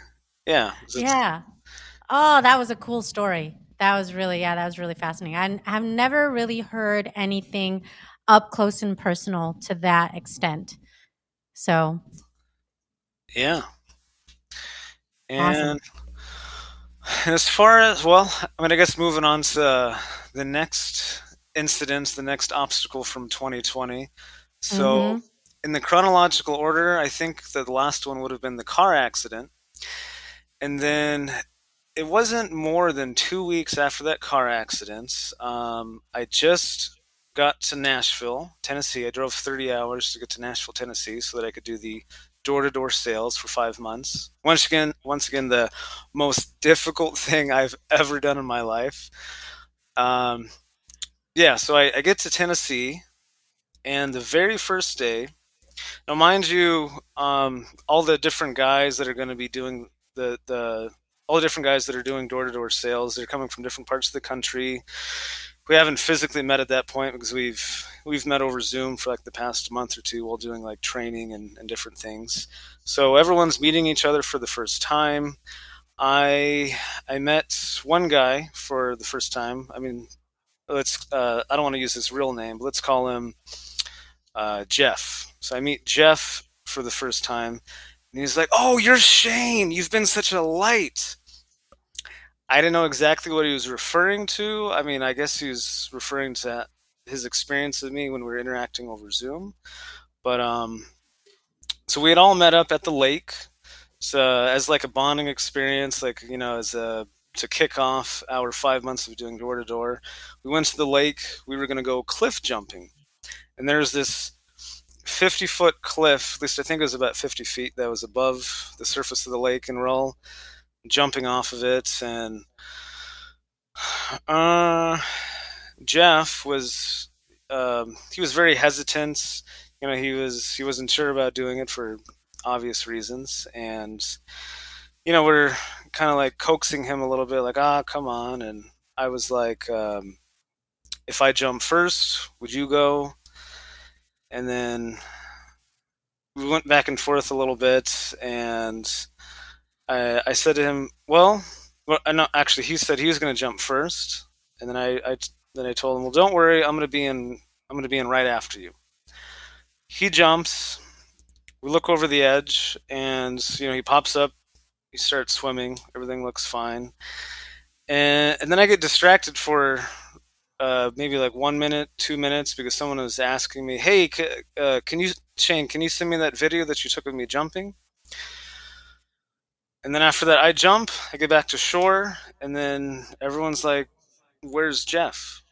Yeah. Yeah. Oh, that was a cool story. That was really yeah, that was really fascinating. I have never really heard anything up close and personal to that extent. So yeah, and awesome. as far as well, I mean, I guess moving on to the next incident, the next obstacle from 2020. So, mm-hmm. in the chronological order, I think the last one would have been the car accident, and then it wasn't more than two weeks after that car accident. Um, I just got to Nashville, Tennessee. I drove 30 hours to get to Nashville, Tennessee, so that I could do the door to door sales for five months. Once again, once again, the most difficult (laughs) thing I've ever done in my life. Um, yeah, so I, I get to Tennessee, and the very first day, now mind you, um, all the different guys that are going to be doing the the all the different guys that are doing door to door sales, they're coming from different parts of the country. we haven't physically met at that point because we've we've met over Zoom for like the past month or two while doing like training and, and different things. So everyone's meeting each other for the first time. I I met one guy for the first time. I mean, let's uh, I don't want to use his real name, but let's call him uh, Jeff. So I meet Jeff for the first time, and he's like, "Oh, you're Shane. You've been such a light." I didn't know exactly what he was referring to. I mean, I guess he was referring to his experience with me when we were interacting over Zoom. But um, so we had all met up at the lake, so as like a bonding experience, like you know, as a to kick off our five months of doing door to door. We went to the lake. We were going to go cliff jumping, and there's this 50 foot cliff. At least I think it was about 50 feet that was above the surface of the lake, and we're all jumping off of it. And (sighs) uh, Jeff was um, he was very hesitant. You know, he was he wasn't sure about doing it for obvious reasons, and you know, we're kind of like coaxing him a little bit, like, ah, come on. And I was like, um, if I jump first, would you go? And then we went back and forth a little bit, and I, I said to him, well, well, no, actually, he said he was going to jump first, and then I, I, then I told him, well, don't worry, I'm going to be in, I'm to be in right after you. He jumps. We look over the edge, and you know he pops up he starts swimming. Everything looks fine. And, and then I get distracted for uh, maybe like one minute, two minutes, because someone was asking me, "Hey, c- uh, can you, Shane? Can you send me that video that you took of me jumping?" And then after that, I jump. I get back to shore, and then everyone's like, "Where's Jeff?"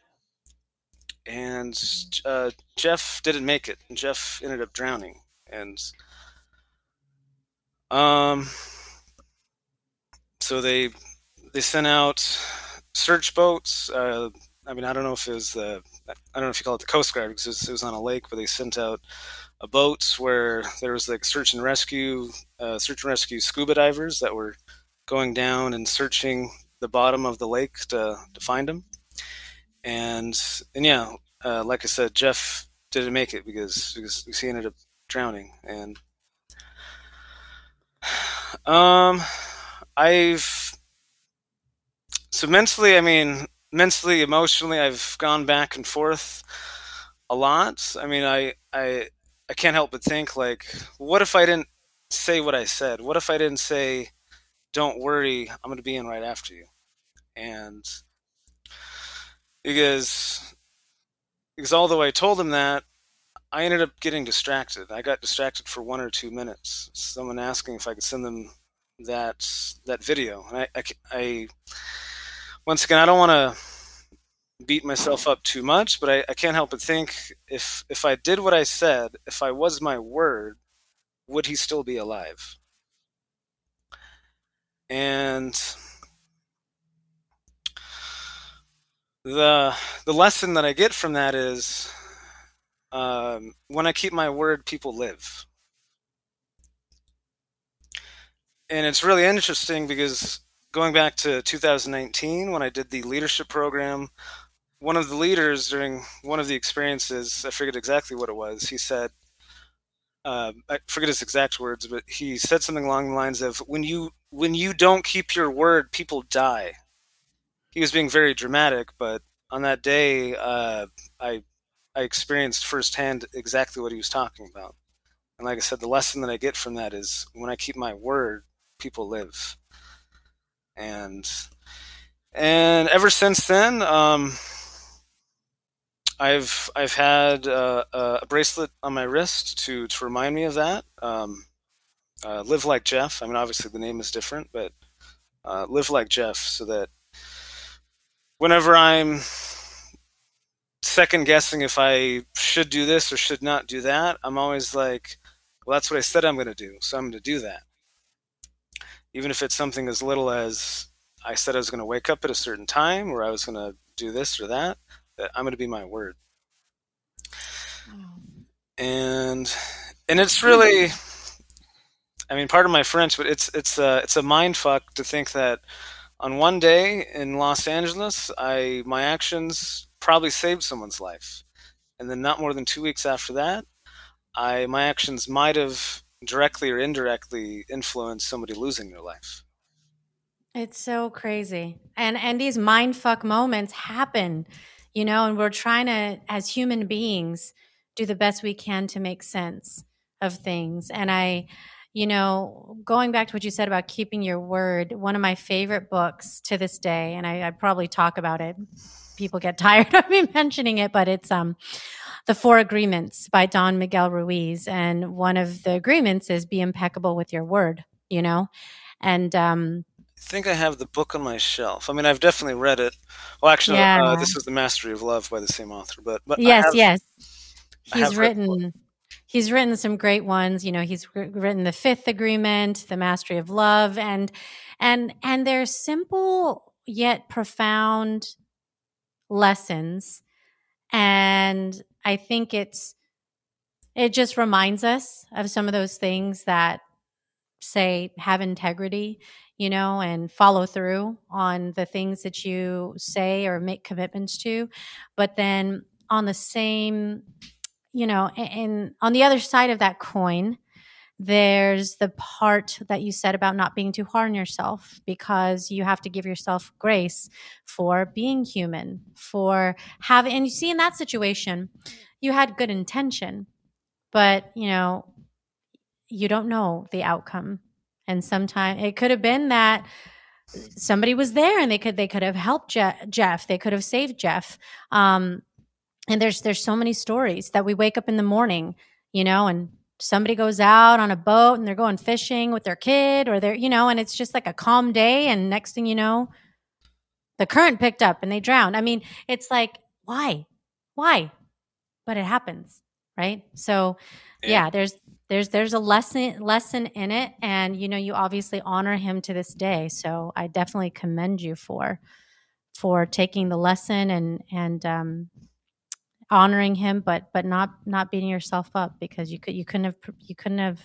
And uh, Jeff didn't make it. Jeff ended up drowning, and um, so they they sent out search boats. Uh, I mean, I don't know if it was the I don't know if you call it the Coast Guard because it was, it was on a lake, but they sent out a boats where there was like search and rescue, uh, search and rescue scuba divers that were going down and searching the bottom of the lake to to find him. And and yeah, uh, like I said, Jeff didn't make it because because he ended up drowning. And (sighs) um I've so mentally, I mean, mentally, emotionally, I've gone back and forth a lot. I mean, I I I can't help but think like, what if I didn't say what I said? What if I didn't say, "Don't worry, I'm going to be in right after you," and because because although I told him that, I ended up getting distracted. I got distracted for one or two minutes. Someone asking if I could send them that that video. I, I, I once again, I don't want to beat myself up too much, but I, I can't help but think if if I did what I said, if I was my word, would he still be alive? And the the lesson that I get from that is um, when I keep my word, people live. and it's really interesting because going back to 2019 when I did the leadership program, one of the leaders during one of the experiences, I forget exactly what it was. He said, uh, I forget his exact words, but he said something along the lines of, "When you when you don't keep your word, people die." He was being very dramatic, but on that day, uh, I I experienced firsthand exactly what he was talking about. And like I said, the lesson that I get from that is when I keep my word, people live. And and ever since then, um, I've I've had uh, a bracelet on my wrist to to remind me of that. Um, uh, live like Jeff. I mean, obviously the name is different, but uh, live like Jeff, so that whenever I'm second guessing if I should do this or should not do that, I'm always like, well, that's what I said I'm going to do, so I'm going to do that even if it's something as little as I said I was going to wake up at a certain time or I was going to do this or that, that I'm going to be my word. And and it's really I mean part of my French, but it's it's a it's a mind fuck to think that on one day in Los Angeles, I my actions probably saved someone's life, and then not more than two weeks after that, I my actions might have directly or indirectly influenced somebody losing their life. It's so crazy. And and these mind fuck moments happen, you know, and we're trying to as human beings do the best we can to make sense of things. And I you know, going back to what you said about keeping your word, one of my favorite books to this day, and I, I probably talk about it. People get (laughs) tired of me mentioning it, but it's um the Four Agreements by Don Miguel Ruiz. And one of the agreements is be impeccable with your word, you know? And um, I think I have the book on my shelf. I mean, I've definitely read it. Well, actually, uh, yeah. uh, this is The Mastery of Love by the same author. But, but yes, have, yes. He's written. He's written some great ones. You know, he's written the Fifth Agreement, The Mastery of Love, and and and they're simple yet profound lessons and I think it's, it just reminds us of some of those things that say have integrity, you know, and follow through on the things that you say or make commitments to. But then on the same, you know, and on the other side of that coin, there's the part that you said about not being too hard on yourself because you have to give yourself grace for being human, for having, and you see in that situation, you had good intention, but you know, you don't know the outcome. And sometimes it could have been that somebody was there and they could they could have helped Je- Jeff. They could have saved Jeff. Um, and there's there's so many stories that we wake up in the morning, you know, and somebody goes out on a boat and they're going fishing with their kid or they're, you know, and it's just like a calm day. And next thing you know, the current picked up and they drowned. I mean, it's like, why? Why? But it happens, right? So, yeah, yeah there's, there's there's a lesson lesson in it and you know you obviously honor him to this day so i definitely commend you for for taking the lesson and and um honoring him, but but not not beating yourself up because you could you couldn't have you couldn't have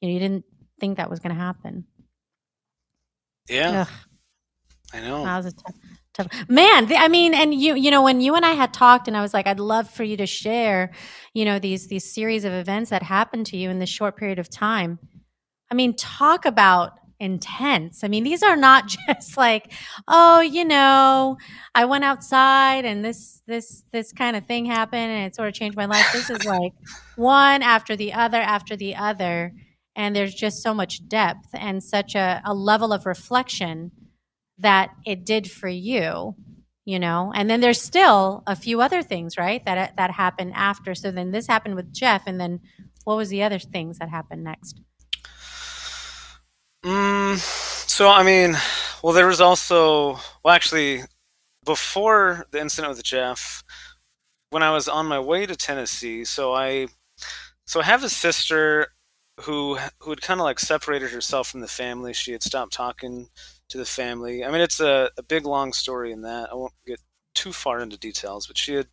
you know you didn't think that was going to happen. Yeah, Ugh. I know. That was a tough, tough man. I mean, and you you know when you and I had talked, and I was like, I'd love for you to share, you know, these these series of events that happened to you in this short period of time. I mean, talk about intense. I mean, these are not (laughs) just like, oh, you know, I went outside and this this this kind of thing happened and it sort of changed my life. This is like one after the other after the other. And there's just so much depth and such a, a level of reflection that it did for you, you know. And then there's still a few other things, right? That that happened after. So then this happened with Jeff, and then what was the other things that happened next? Mm, so I mean, well, there was also well, actually, before the incident with Jeff, when I was on my way to Tennessee, so I, so I have a sister who who had kind of like separated herself from the family. She had stopped talking to the family. I mean, it's a, a big long story in that. I won't get too far into details, but she had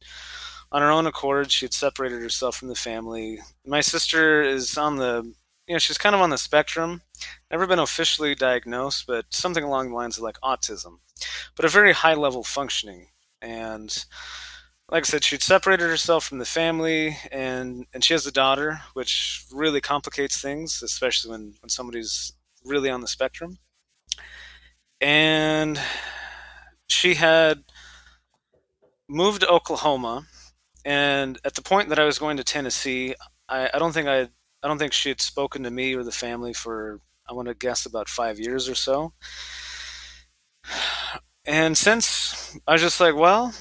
on her own accord, she had separated herself from the family. My sister is on the you know, she's kind of on the spectrum. Never been officially diagnosed, but something along the lines of like autism, but a very high level functioning. And like I said, she'd separated herself from the family, and and she has a daughter, which really complicates things, especially when when somebody's really on the spectrum. And she had moved to Oklahoma, and at the point that I was going to Tennessee, I, I don't think I I don't think she had spoken to me or the family for I want to guess about five years or so. And since I was just like, well,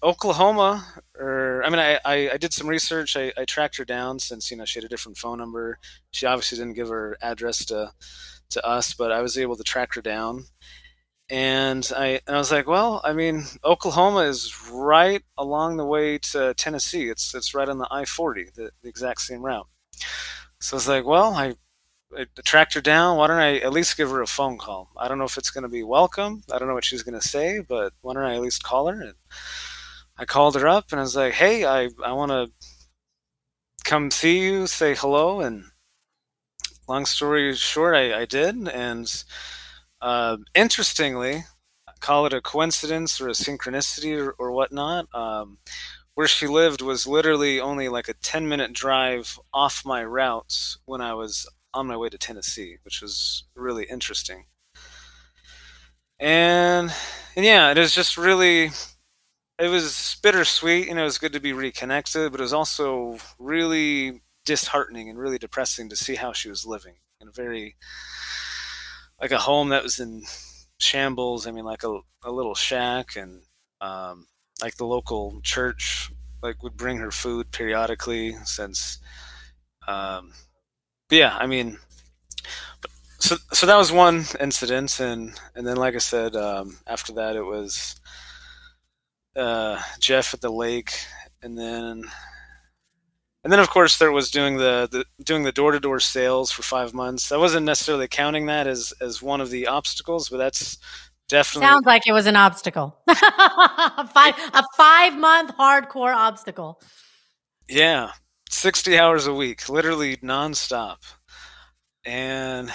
Oklahoma, or I mean, I, I, I did some research. I, I, tracked her down since you know she had a different phone number. She obviously didn't give her address to to us, but I was able to track her down. And I and I was like, well, I mean, Oklahoma is right along the way to Tennessee. It's it's right on the I forty, the, the exact same route. So I was like, well, I, I tracked her down. Why don't I at least give her a phone call? I don't know if it's going to be welcome. I don't know what she's going to say, but why don't I at least call her? And I called her up and I was like, hey, I, I want to come see you, say hello. And long story short, I, I did. And uh, interestingly, call it a coincidence or a synchronicity or, or whatnot. Um, where she lived was literally only like a 10 minute drive off my route when I was on my way to Tennessee, which was really interesting. And, and yeah, it was just really, it was bittersweet. You know, it was good to be reconnected, but it was also really disheartening and really depressing to see how she was living in a very, like a home that was in shambles. I mean, like a, a little shack and, um, like the local church like would bring her food periodically since um yeah i mean so so that was one incident. And and then like i said um after that it was uh jeff at the lake. And then and then of course there was doing the, the doing the door-to-door sales for five months. I wasn't necessarily counting that as as one of the obstacles but that's definitely. Sounds like it was an obstacle. (laughs) A five a five month hardcore obstacle. Yeah. 60 hours a week literally nonstop. And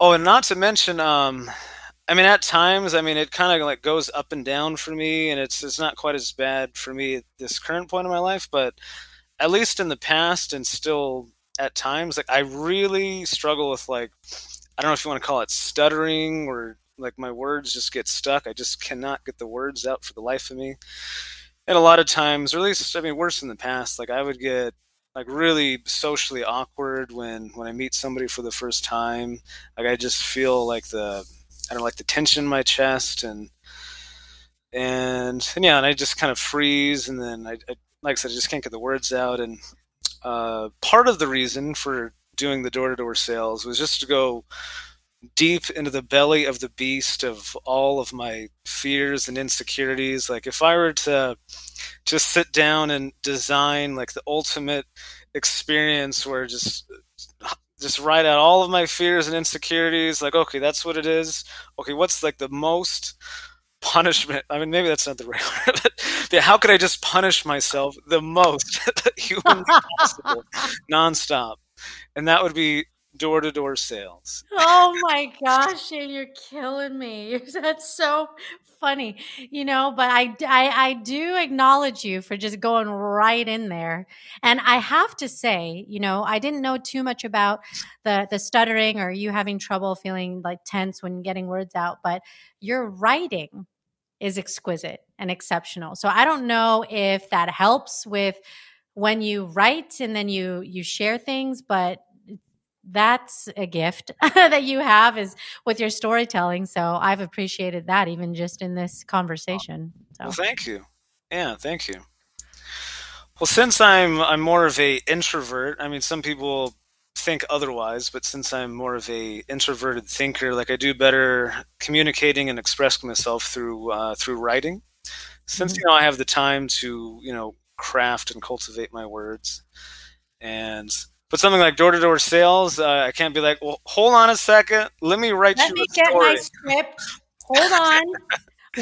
oh and not to mention um i mean at times i mean it kind of like goes up and down for me and it's it's not quite as bad for me at this current point in my life but at least in the past and still at times like i really struggle with like I don't know if you want to call it stuttering or like my words just get stuck. I just cannot get the words out for the life of me. And a lot of times, or at least I mean worse in the past, like I would get like really socially awkward when when I meet somebody for the first time. Like I just feel like the I don't know, like the tension in my chest and and, and yeah, and I just kind of freeze and then I, I like I said, I just can't get the words out. And uh, part of the reason for doing the door to door sales was just to go deep into the belly of the beast of all of my fears and insecurities. Like if I were to just sit down and design like the ultimate experience where just just write out all of my fears and insecurities like okay that's what it is. Okay what's like the most punishment? I mean maybe that's not the (laughs) right word but yeah, how could i just punish myself the most (laughs) humanly possible? (laughs) Nonstop and that would be door to door sales. Oh (laughs) my gosh, and you're killing me. (laughs) That's so funny, you know. But I, I, I do acknowledge you for just going right in there. And I have to say, you know, I didn't know too much about the the stuttering or you having trouble feeling like tense when getting words out, but your writing is exquisite and exceptional. So I don't know if that helps with when you write and then you you share things but that's a gift (laughs) that you have is with your storytelling. So I've appreciated that even just in this conversation. So. Well, thank you. Yeah, thank you. Well, since I'm I'm more of a introvert, I mean, some people think otherwise, but since I'm more of a introverted thinker, like I do better communicating and expressing myself through uh, through writing. Since mm-hmm. you know I have the time to you know craft and cultivate my words, and but something like door to door sales, uh, I can't be like, well, hold on a second, let me write let you me get story. my script. Hold on,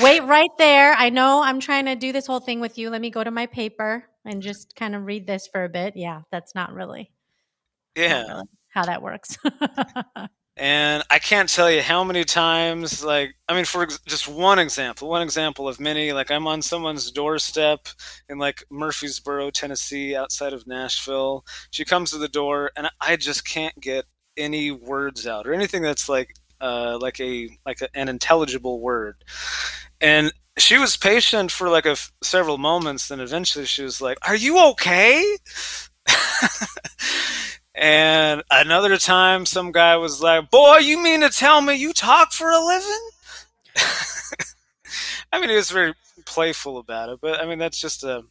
wait right there. I know I'm trying to do this whole thing with you. Let me go to my paper and just kind of read this for a bit. Yeah, that's not really. Yeah. Not really how that works. (laughs) and I can't tell you how many times, like, I mean, for ex- just one example, one example of many, like, I'm on someone's doorstep in, like, Murfreesboro, Tennessee, outside of Nashville. She comes to the door, and I just can't get any words out or anything that's like, uh, like a like a, an intelligible word. And she was patient for like a f- several moments. Then eventually she was like, "Are you okay?" (laughs) And another time, some guy was like, Boy, you mean to tell me you talk for a living? (laughs) I mean, he was very playful about it, but I mean, that's just a,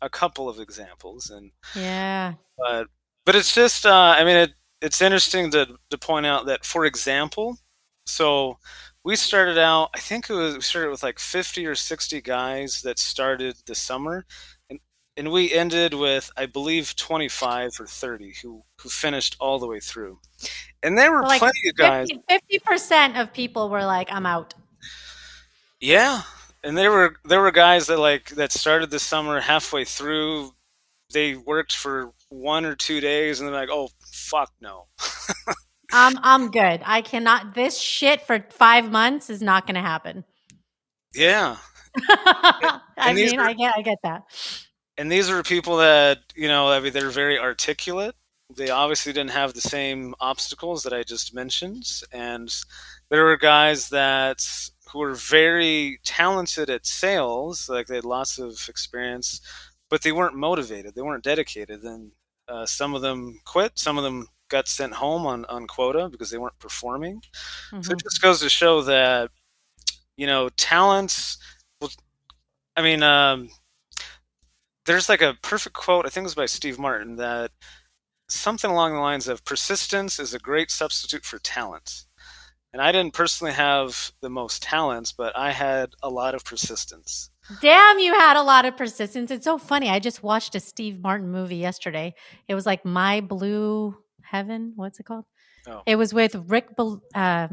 a couple of examples. And yeah, but, but it's just, uh, I mean, it, it's interesting to, to point out that, for example, so we started out, I think it was, we started with like 50 or 60 guys that started the summer and we ended with I believe 25 or 30 who who finished all the way through. And there were like plenty of guys 50 percent of people were like I'm out. Yeah. And there were there were guys that like that started the summer halfway through they worked for one or two days and they're like, "Oh, fuck no." I'm (laughs) um, I'm good. I cannot. This shit for five months is not going to happen. Yeah. (laughs) I mean, I get I get that. And these are people that you know. I mean, they're very articulate. They obviously didn't have the same obstacles that I just mentioned, and there were guys that who were very talented at sales, like they had lots of experience, but they weren't motivated. They weren't dedicated. And uh, some of them quit. Some of them got sent home on, on quota because they weren't performing. Mm-hmm. So it mm-hmm. just goes to show that, you know, talents. I mean, um, there's like a perfect quote, I think it was by Steve Martin, that something along the lines of persistence is a great substitute for talent. And I didn't personally have the most talents, but I had a lot of persistence. Damn, you had a lot of persistence. It's so funny. I just watched a Steve Martin movie yesterday. It was like My Blue Heaven. What's it called? Oh. It was with Rick uh,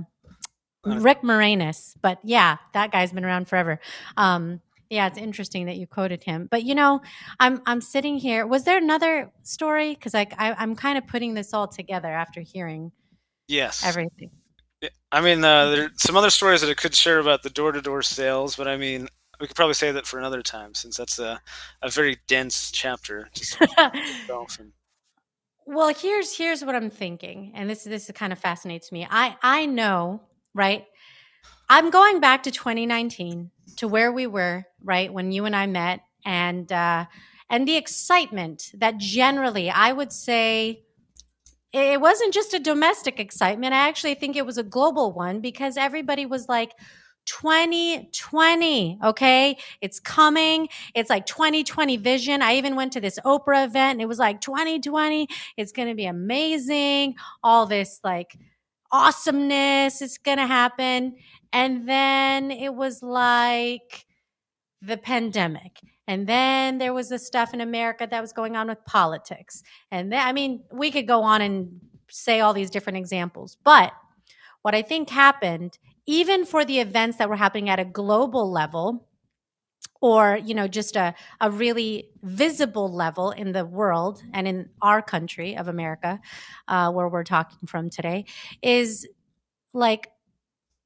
Rick Moranis. But yeah, that guy's been around forever. Um, yeah, it's interesting that you quoted him. But you know, I'm I'm sitting here. Was there another story? Because like I, I'm kind of putting this all together after hearing yes everything. I mean, uh, there are some other stories that I could share about the door to door sales, but I mean, we could probably say that for another time since that's a, a very dense chapter. (laughs) well, here's here's what I'm thinking, and this this kind of fascinates me. I I know, right? I'm going back to 2019 to where we were, right, when you and I met, and uh, and the excitement that generally I would say it wasn't just a domestic excitement. I actually think it was a global one because everybody was like, 2020. Okay. It's coming. It's like 2020 vision. I even went to this Oprah event and it was like 2020. It's going to be amazing. All this like awesomeness is going to happen. And then it was like the pandemic. And then there was the stuff in America that was going on with politics. And then, I mean, we could go on and say all these different examples. But what I think happened, even for the events that were happening at a global level, or you know just a, a really visible level in the world and in our country of america uh, where we're talking from today is like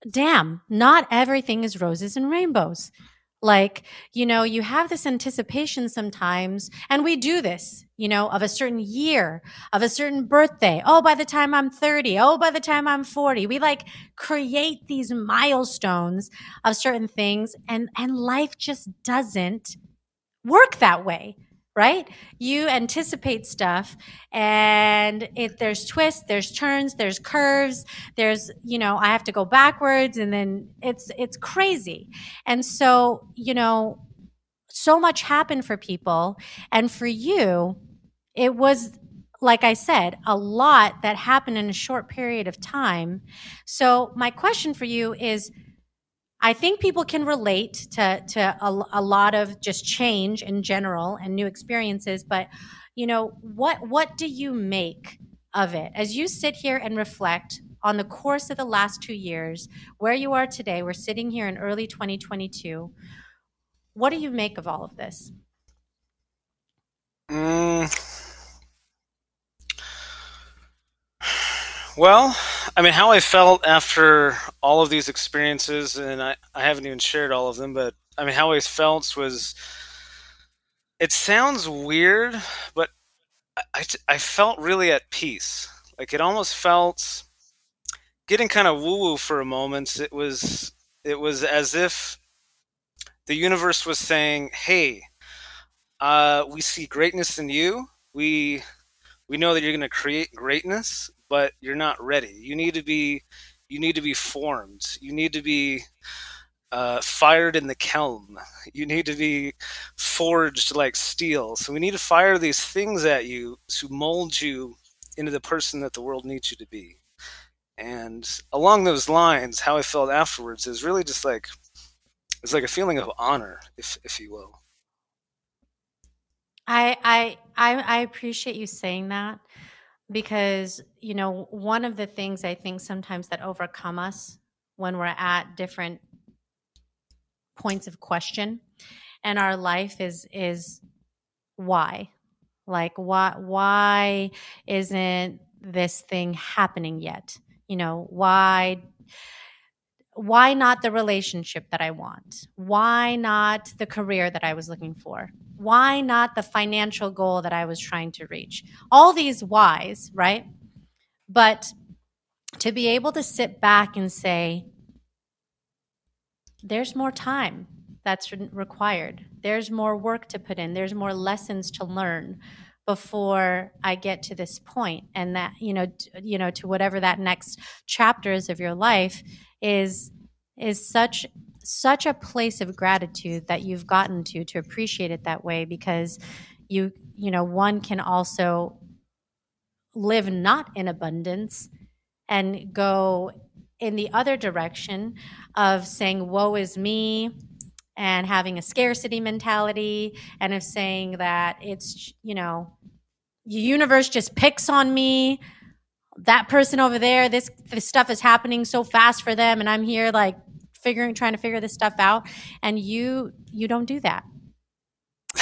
damn not everything is roses and rainbows like, you know, you have this anticipation sometimes, and we do this, you know, of a certain year, of a certain birthday. Oh, by the time I'm 30. Oh, by the time I'm 40. We like create these milestones of certain things, and, and life just doesn't work that way right? You anticipate stuff and if there's twists, there's turns, there's curves, there's, you know, I have to go backwards and then it's it's crazy. And so, you know, so much happened for people and for you it was like I said, a lot that happened in a short period of time. So, my question for you is I think people can relate to to a, a, lot of just change in general and new experiences. But you know, what what do you make of it as you sit here and reflect on the course of the last two years, where you are today? We're sitting here in early 2022. What do you make of all of this? Mm. Well, I mean, how I felt after all of these experiences, and I, I haven't even shared all of them, but I mean, how I felt was it sounds weird, but I, I felt really at peace. Like it almost felt getting kind of woo woo for a moment. It was it was as if the universe was saying, "Hey, uh, we see greatness in you. We we know that you're going to create greatness, but you're not ready. You need to be you need to be formed. You need to be uh, fired in the kiln. You need to be forged like steel. So we need to fire these things at you to mold you into the person that the world needs you to be. And along those lines, how I felt afterwards is really just like it's like a feeling of honor, if if you will. I I I, I appreciate you saying that because you know one of the things i think sometimes that overcome us when we're at different points of question and our life is is why like why why isn't this thing happening yet? You know, why why not the relationship that I want? Why not the career that I was looking for? Why not the financial goal that I was trying to reach? All these whys, right? But to be able to sit back and say, there's more time that's required. There's more work to put in. There's more lessons to learn before I get to this. And that, you know, you know, to whatever that next chapter is of your life is is such such a place of gratitude that you've gotten to to appreciate it that way because you you know one can also live not in abundance and go in the other direction of saying woe is me and having a scarcity mentality and of saying that it's you know the universe just picks on me that person over there this this stuff is happening so fast for them and i'm here like figuring trying to figure this stuff out and you you don't do that.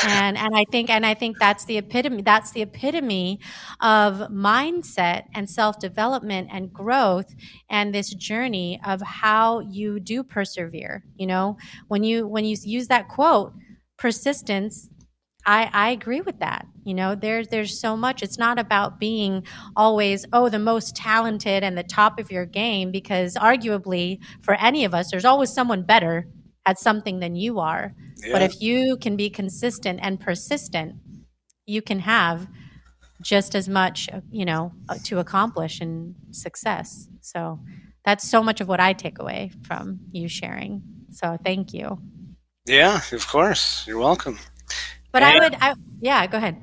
And and I think and I think that's the epitome that's the epitome of mindset and self-development and growth and this journey of how you do persevere you know? When you when you use that quote persistence I, I agree with that. You know, there's there's so much. It's not about being always oh the most talented and the top of your game because arguably for any of us, there's always someone better at something than you are. Yeah. But if you can be consistent and persistent, you can have just as much, you know, uh, to accomplish in success. So that's so much of what I take away from you sharing. So thank you. Yeah, of course. You're welcome. But and, I would, I, yeah, go ahead.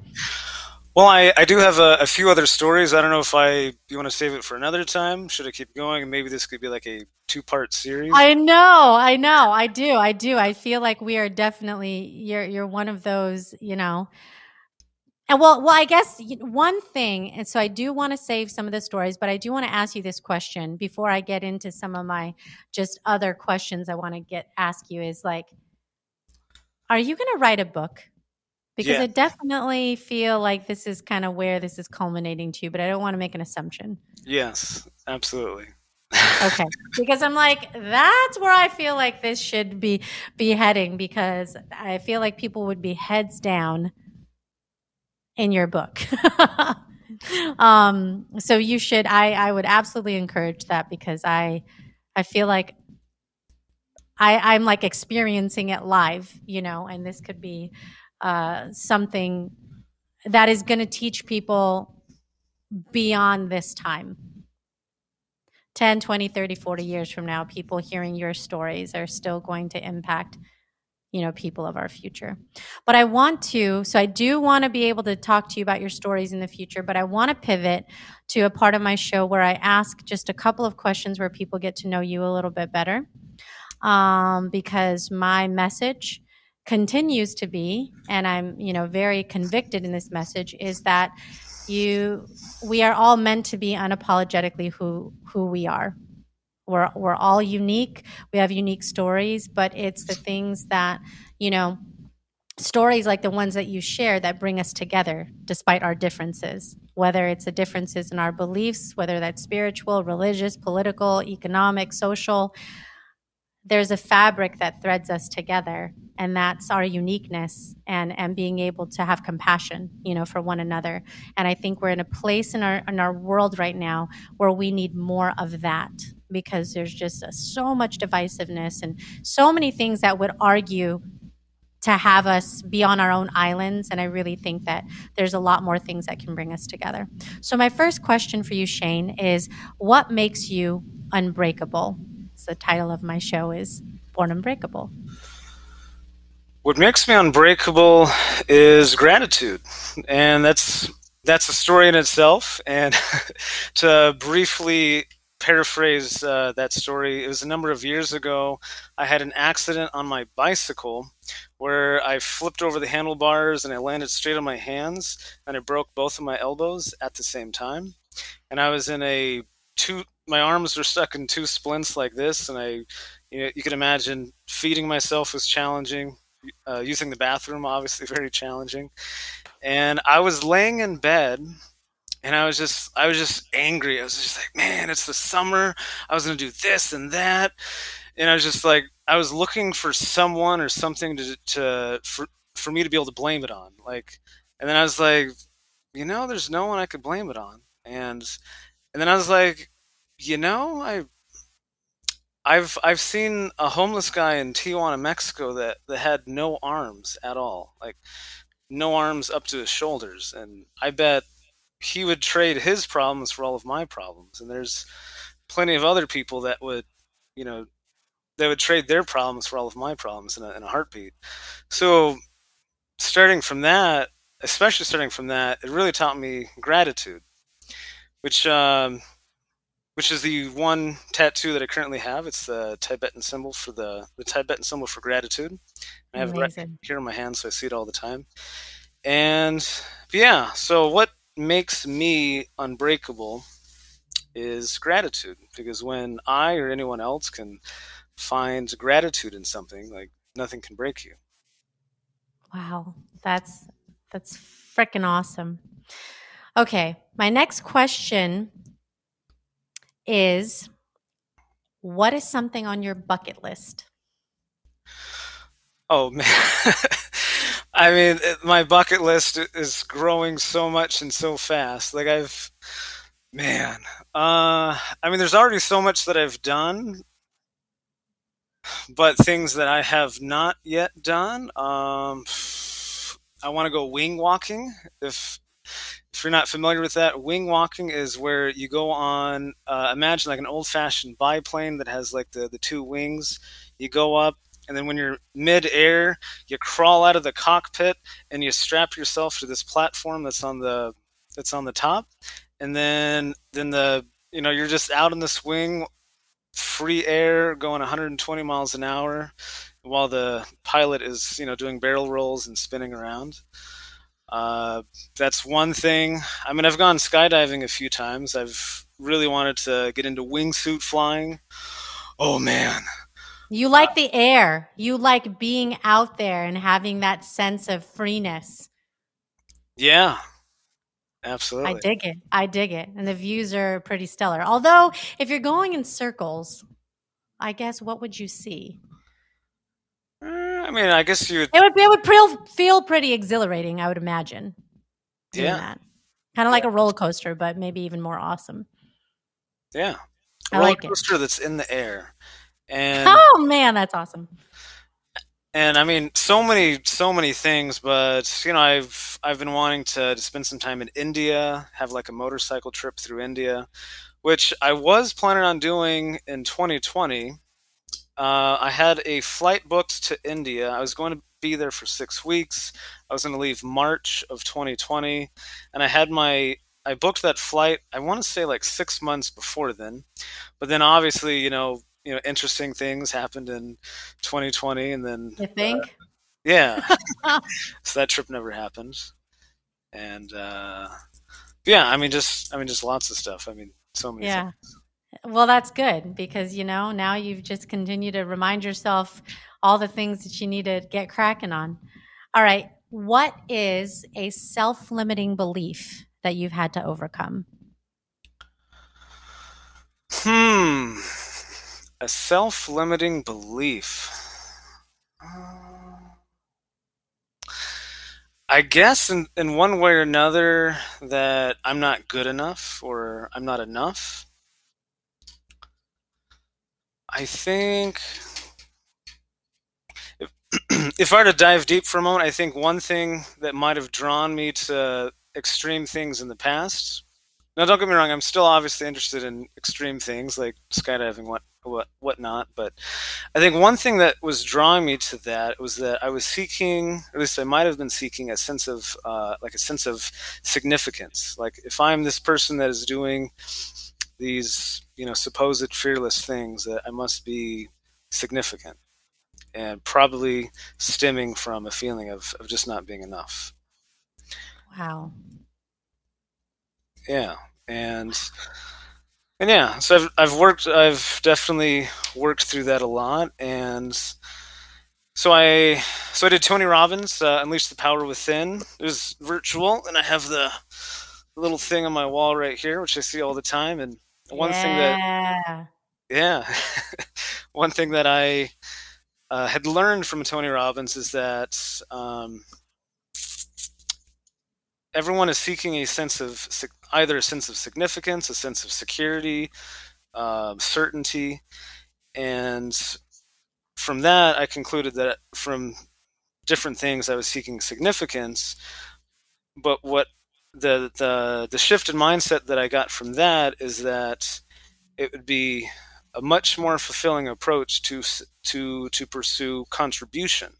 Well, I, I do have a, a, few other stories. I don't know if I you want to save it for another time. Should I keep going? Maybe this could be like a two part series. I know, I know, I do, I do. I feel like we are definitely you're you're one of those, you know. And well, well, I guess one thing, and so I do want to save some of the stories, but I do want to ask you this question before I get into some of my just other questions. I want to get ask you is like, are you going to write a book? Because yeah. I definitely feel like this is kind of where this is culminating to, but I don't want to make an assumption. Yes, absolutely. okay, because I'm like that's where I feel like this should be be heading because I feel like people would be heads down in your book. (laughs) um so you should I I would absolutely encourage that because I I feel like I I'm like experiencing it live, you know, and this could be uh, something that is going to teach people beyond this time. 10 20 30 40 years from now people hearing your stories are still going to impact you know people of our future. But i want to so i do want to be able to talk to you about your stories in the future but i want to pivot to a part of my show where i ask just a couple of questions where people get to know you a little bit better um, because my message continues to be and i'm you know very convicted in this message is that you we are all meant to be unapologetically who who we are. We're we're all unique. We have unique stories but it's the things that you know stories like the ones that you share that bring us together despite our differences. Whether it's the differences in our beliefs whether that's spiritual religious political economic social there's a fabric that threads us together and that's our uniqueness and and being able to have compassion you know for one another. And i think we're in a place in our in our world right now where we need more of that because there's just a, so much divisiveness and so many things that would argue to have us be on our own islands. And i really think that there's a lot more things that can bring us together. So my first question for you shane is what makes you unbreakable the title of my show is born unbreakable what makes me unbreakable is gratitude, and that's that's a story in itself. And (laughs) to briefly paraphrase uh, that story, it was a number of years ago. I had an accident on my bicycle where I flipped over the handlebars and I landed straight on my hands, and I broke both of my elbows at the same time. And I was in a two. My arms were stuck in two splints like this, and I, you know, you can imagine feeding myself was challenging uh, using the bathroom, obviously (laughs) very challenging. And I was laying in bed, and I was just I was just angry. I was just like, man, it's the summer. I was gonna do this and that, and I was just like, I was looking for someone or something to to for for me to be able to blame it on. Like, and then I was like, you know, there's no one I could blame it on, and and then I was like, you know, I I've I've seen a homeless guy in Tijuana, Mexico that that had no arms at all, like no arms up to his shoulders, and I bet he would trade his problems for all of my problems. And there's plenty of other people that would, you know, they would trade their problems for all of my problems in a, in a heartbeat. So starting from that, especially starting from that, it really taught me gratitude, which um, which is the one tattoo that I currently have. It's the Tibetan symbol for the the Tibetan symbol for gratitude. I have Amazing. it right here in my hand, so I see it all the time. And yeah, so what makes me unbreakable is gratitude because when I or anyone else can find gratitude in something, like nothing can break you. Wow, that's that's freaking awesome. Okay, my next question is what is something on your bucket list? Oh man. (laughs) I mean, my bucket list is growing so much and so fast. Like I've, man, uh, I mean, there's already so much that I've done, but things that I have not yet done. Um, I want to go wing walking. If if you're not familiar with that, wing walking is where you go on. Uh, imagine like an old-fashioned biplane that has like the the two wings. You go up and then when you're mid-air, you crawl out of the cockpit and you strap yourself to this platform that's on the that's on the top, and then then the you know you're just out in the swing, free air, going 120 miles an hour, while the pilot is you know doing barrel rolls and spinning around. Uh, that's one thing. I mean, I've gone skydiving a few times. I've really wanted to get into wingsuit flying. Oh man, you like the air. You like being out there and having that sense of freeness. Yeah. Absolutely. I dig it. I dig it. And the views are pretty stellar. Although, if you're going in circles, I guess what would you see? I mean, I guess you. It would, it would feel pretty exhilarating, I would imagine. Yeah. Kind of like a roller coaster, but maybe even more awesome. Yeah. A I roller like coaster it. that's in the air. And (laughs) oh man, that's awesome. And I mean, so many, so many things. But you know, I've I've been wanting to, to spend some time in India, have like a motorcycle trip through India, which I was planning on doing in 2020. Uh, I had a flight booked to India. I was going to be there for six weeks. I was going to leave March of 2020, and I had my I booked that flight. I want to say like six months before then, but then obviously, you know, you know interesting things happened in 2020 and then you think uh, yeah (laughs) so that trip never happened and uh yeah i mean just i mean just lots of stuff i mean so many yeah things. Well that's good because you know now you've just continued to remind yourself all the things that you need to get cracking on all right what is a self-limiting belief that you've had to overcome hmm a self limiting belief. I guess in, in one way or another that I'm not good enough or I'm not enough. I think if, (clears throat) if I were to dive deep for a moment, I think one thing that might have drawn me to extreme things in the past. Now, don't get me wrong, I'm still obviously interested in extreme things like skydiving, what what whatnot. But I think one thing that was drawing me to that was that I was seeking, at least I might have been seeking, a sense of uh, like a sense of significance. Like if I'm this person that is doing these, you know, supposed fearless things, that I must be significant, and probably stemming from a feeling of of just not being enough. Wow. Yeah, and and yeah, so I've I've worked I've definitely worked through that a lot, and so I so I did Tony Robbins uh, Unleash the Power Within. It was virtual, and I have the little thing on my wall right here, which I see all the time. And one yeah. thing that, yeah, (laughs) one thing that I uh, had learned from Tony Robbins is that um, everyone is seeking a sense of either a sense of significance, a sense of security, uh, certainty, and from that, I concluded that from different things, I was seeking significance. But what the the the shift in mindset that I got from that is that it would be a much more fulfilling approach to to to pursue contribution,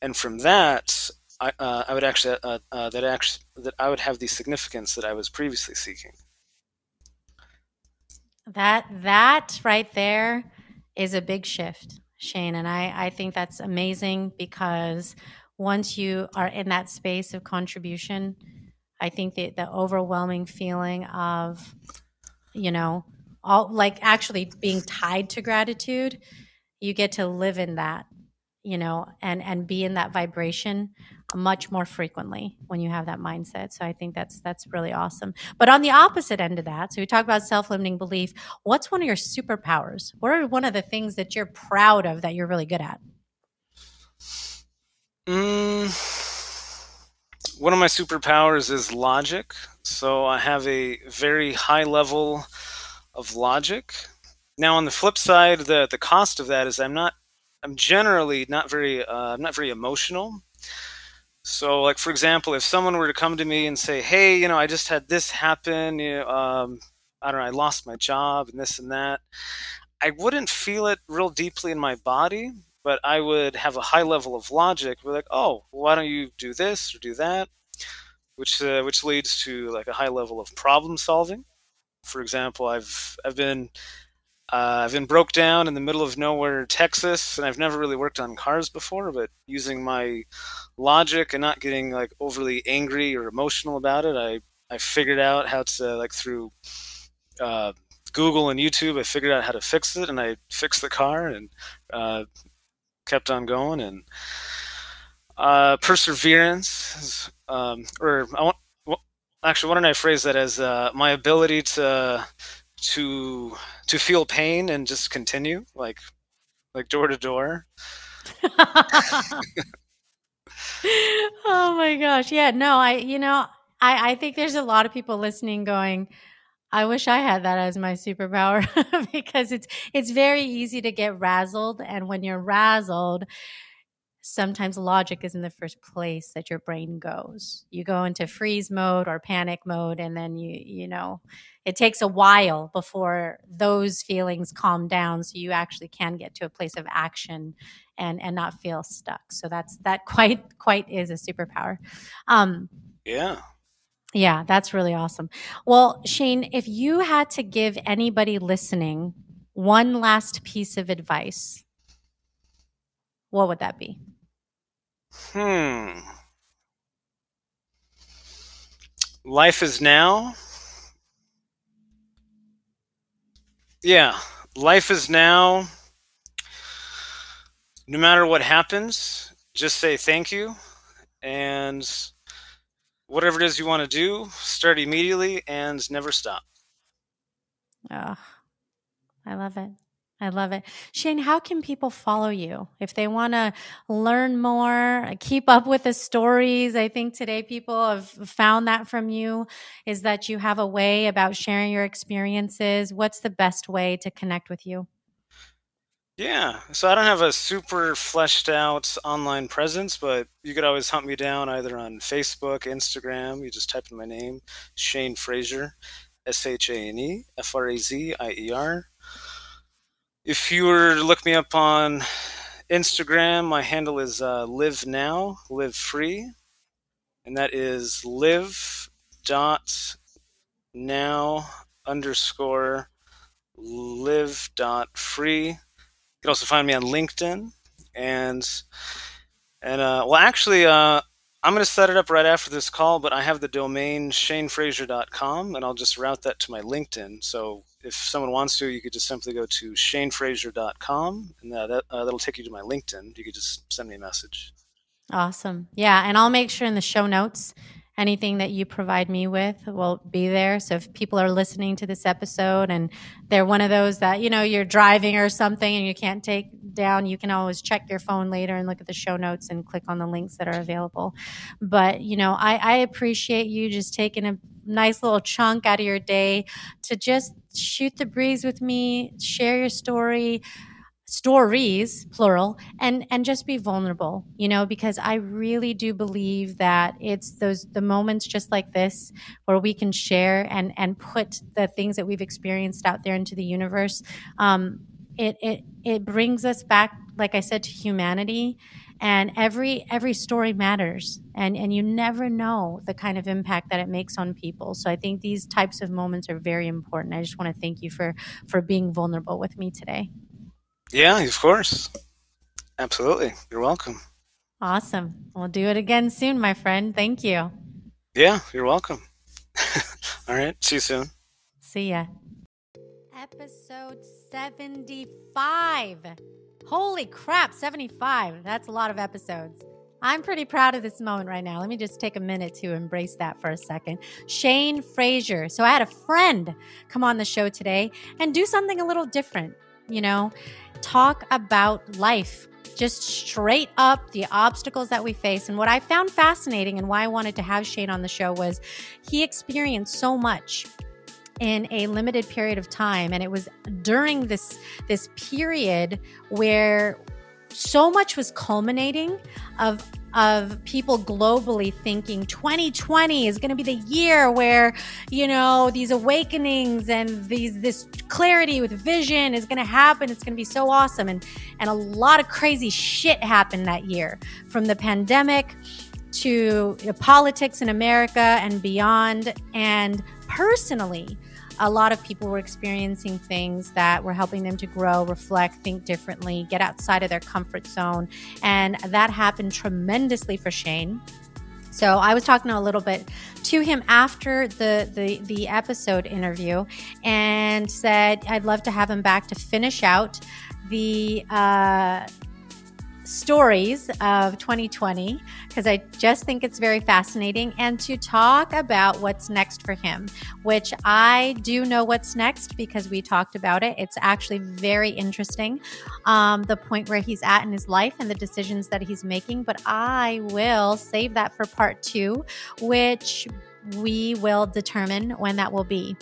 and from that, I, uh, I would actually uh, uh, that actually that I would have the significance that I was previously seeking. That that right there is a big shift, Shane, and I I think that's amazing because once you are in that space of contribution, I think the the overwhelming feeling of you know all like actually being tied to gratitude, you get to live in that you know and and be in that vibration much more frequently when you have that mindset. So i think that's that's really awesome. But on the opposite end of that so we talk about self-limiting belief what's one of your superpowers? What are one of the things that you're proud of that you're really good at? Mm, one of my superpowers is logic. So i have a very high level of logic. Now on the flip side the the cost of that is i'm not i'm generally not very uh, i'm not very emotional. So, like for example, if someone were to come to me and say, "Hey, you know, I just had this happen. You know, um, I don't know, I lost my job and this and that," I wouldn't feel it real deeply in my body, but I would have a high level of logic. We're like, "Oh, why don't you do this or do that?" Which uh, which leads to like a high level of problem solving. For example, I've I've been uh, I've been broke down in the middle of nowhere, Texas, and I've never really worked on cars before. But using my logic and not getting like overly angry or emotional about it, I I figured out how to like through uh, Google and YouTube. I figured out how to fix it, and I fixed the car and uh, kept on going. And uh, perseverance, um, or I want. Well, actually, why don't I phrase that as uh, my ability to to to feel pain and just continue like like door to door (laughs) oh my gosh yeah no i you know i i think there's a lot of people listening going i wish i had that as my superpower (laughs) because it's it's very easy to get razzled and when you're razzled sometimes logic is in the first place that your brain goes. You go into freeze mode or panic mode, and then you, you know, it takes a while before those feelings calm down so you actually can get to a place of action and and not feel stuck. So that's that (laughs) quite quite is a superpower. Um yeah. Yeah, that's really awesome. Well, Shane, if you had to give anybody listening one last piece of advice, what would that be? Hmm. Life is now. Yeah, life is now. No matter what happens, just say thank you. And whatever it is you want to do, start immediately and never stop. Oh, I love it. I love it. Shane, how can people follow you if they want to learn more, keep up with the stories? I think today people have found that from you is that you have a way about sharing your experiences. What's the best way to connect with you? Yeah, so I don't have a super fleshed out online presence, but you could always hunt me down either on Facebook, Instagram. You just type in my name, Shane Frazier, S H A N E F R A Z I E R if you were to look me up on Instagram, my handle is uh, live now, live free, and that is live dot now underscore live dot free. You can also find me on LinkedIn and and uh, well, actually, uh, I'm going to set it up right after this call, but I have the domain shanefrazier.com, and I'll just route that to my LinkedIn. So if someone wants to, you could just simply go to shanefrazier.com, and uh, that, uh, that'll take you to my LinkedIn. You could just send me a message. Awesome. Yeah. And I'll make sure in the show notes anything that you provide me with will be there. So if people are listening to this episode and they're one of those that, you know, you're driving or something and you can't take down, you can always check your phone later and look at the show notes and click on the links that are available. But, you know, I, I appreciate you just taking a nice little chunk out of your day to just shoot the breeze with me, share your story, stories plural and and just be vulnerable you know because i really do believe that it's those the moments just like this where we can share and and put the things that we've experienced out there into the universe. Um it it it brings us back like i said to humanity and every every story matters and and you never know the kind of impact that it makes on people. So i think these types of moments are very important. I just want to thank you for for being vulnerable with me today yeah, of course. Absolutely. You're welcome. Awesome. We'll do it again soon, my friend. Thank you. Yeah, you're welcome. (laughs) All right. See you soon. See ya. Episode 75. Holy crap, 75. That's a lot of episodes. I'm pretty proud of this moment right now. Let me just take a minute to embrace that for a second. Shane Frazier. So I had a friend come on the show today and do something a little different, you know talk about life, just straight up the obstacles that we face. And what I found fascinating and why I wanted to have Shane on the show was he experienced so much in a limited period of time and it was during this this period where so much was culminating of of people globally thinking 2020 is going to be the year where you know these awakenings and these this clarity with vision is going to happen. It's going to be so awesome. And and a lot of crazy shit happened that year from the pandemic to politics in America and beyond. And personally a lot of people were experiencing things that were helping them to grow, reflect, think differently, get outside of their comfort zone. And that happened tremendously for Shane. So I was talking a little bit to him after the, the the episode interview and said I'd love to have him back to finish out the uh, stories of 2020 because I just think it's very fascinating and to talk about what's next for him, which I do know what's next because we talked about it. It's actually very interesting, um, the point where he's at in his life and the decisions that he's making. But I will save that for part two, which we will determine when that will be.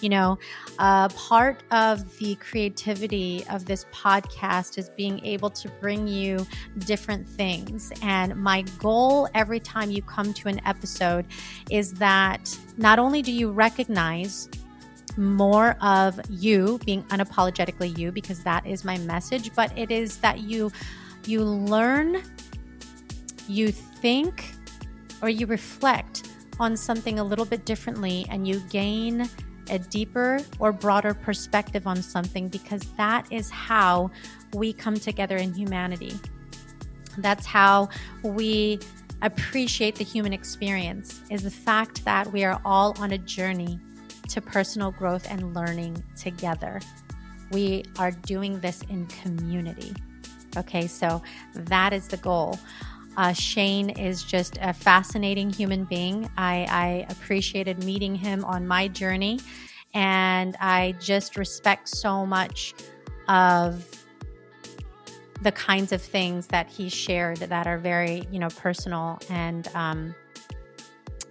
You know, uh, part of the creativity of this podcast is being able to bring you different things. And my goal every time you come to an episode is that not only do you recognize more of you being unapologetically you because that is my message but it is that you you learn you think or you reflect on something a little bit differently and you gain a deeper or broader perspective on something because that is how we come together in humanity. That's how we appreciate the human experience is the fact that we are all on a journey to personal growth and learning together. We are doing this in community. Okay, so that is the goal. Uh, Shane is just a fascinating human being. I, I appreciated meeting him on my journey, and I just respect so much of the kinds of things that he shared that are very, you know, personal and um,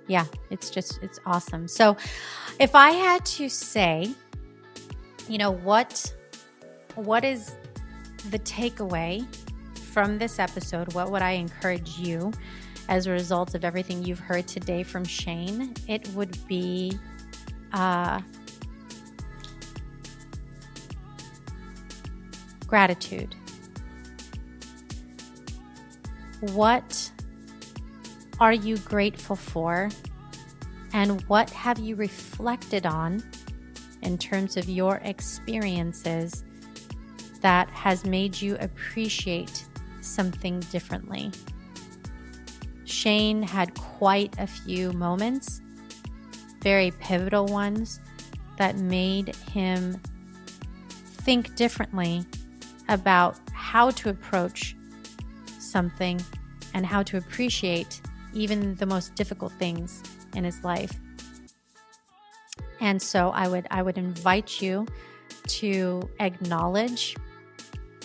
yeah, it's just it's awesome. So, if I had to say, you know, what what is the takeaway from this episode, what would I encourage you as a result of everything you've heard today from Shane? It would be uh, gratitude. What are you grateful for? And what have you reflected on in terms of your experiences that has made you appreciate something differently. Shane had quite a few moments, very pivotal ones, that made him think differently about how to approach something and how to appreciate even the most difficult things in his life. And so I would I would invite you to acknowledge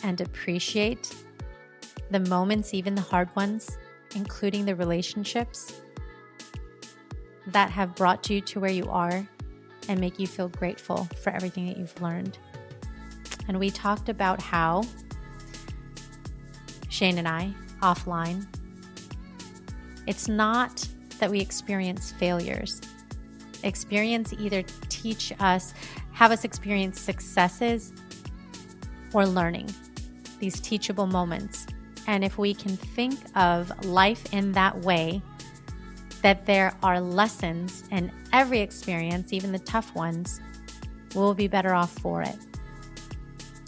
and appreciate the moments, even the hard ones, including the relationships that have brought you to where you are and make you feel grateful for everything that you've learned. And we talked about how Shane and I, offline, it's not that we experience failures. Experience either teach us, have us experience successes or learning, these teachable moments. And if we can think of life in that way, that there are lessons in every experience, even the tough ones, we'll be better off for it.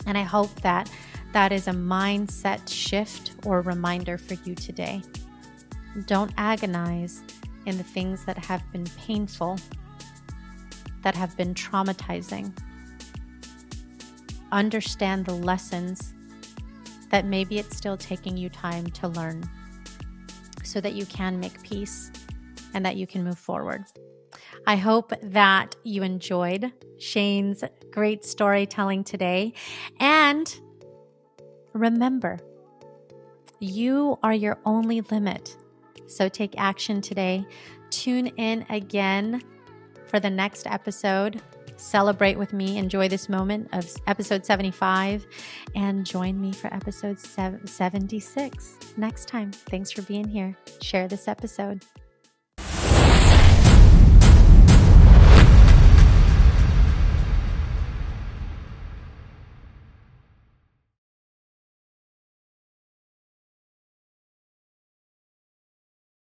And I hope that that is a mindset shift or reminder for you today. Don't agonize in the things that have been painful, that have been traumatizing. Understand the lessons that maybe it's still taking you time to learn so that you can make peace and that you can move forward. I hope that you enjoyed Shane's great storytelling today. And remember, you are your only limit. So take action today. Tune in again for the next episode. Celebrate with me. Enjoy this moment of episode 75 and join me for episode 76 next time. Thanks for being here. Share this episode.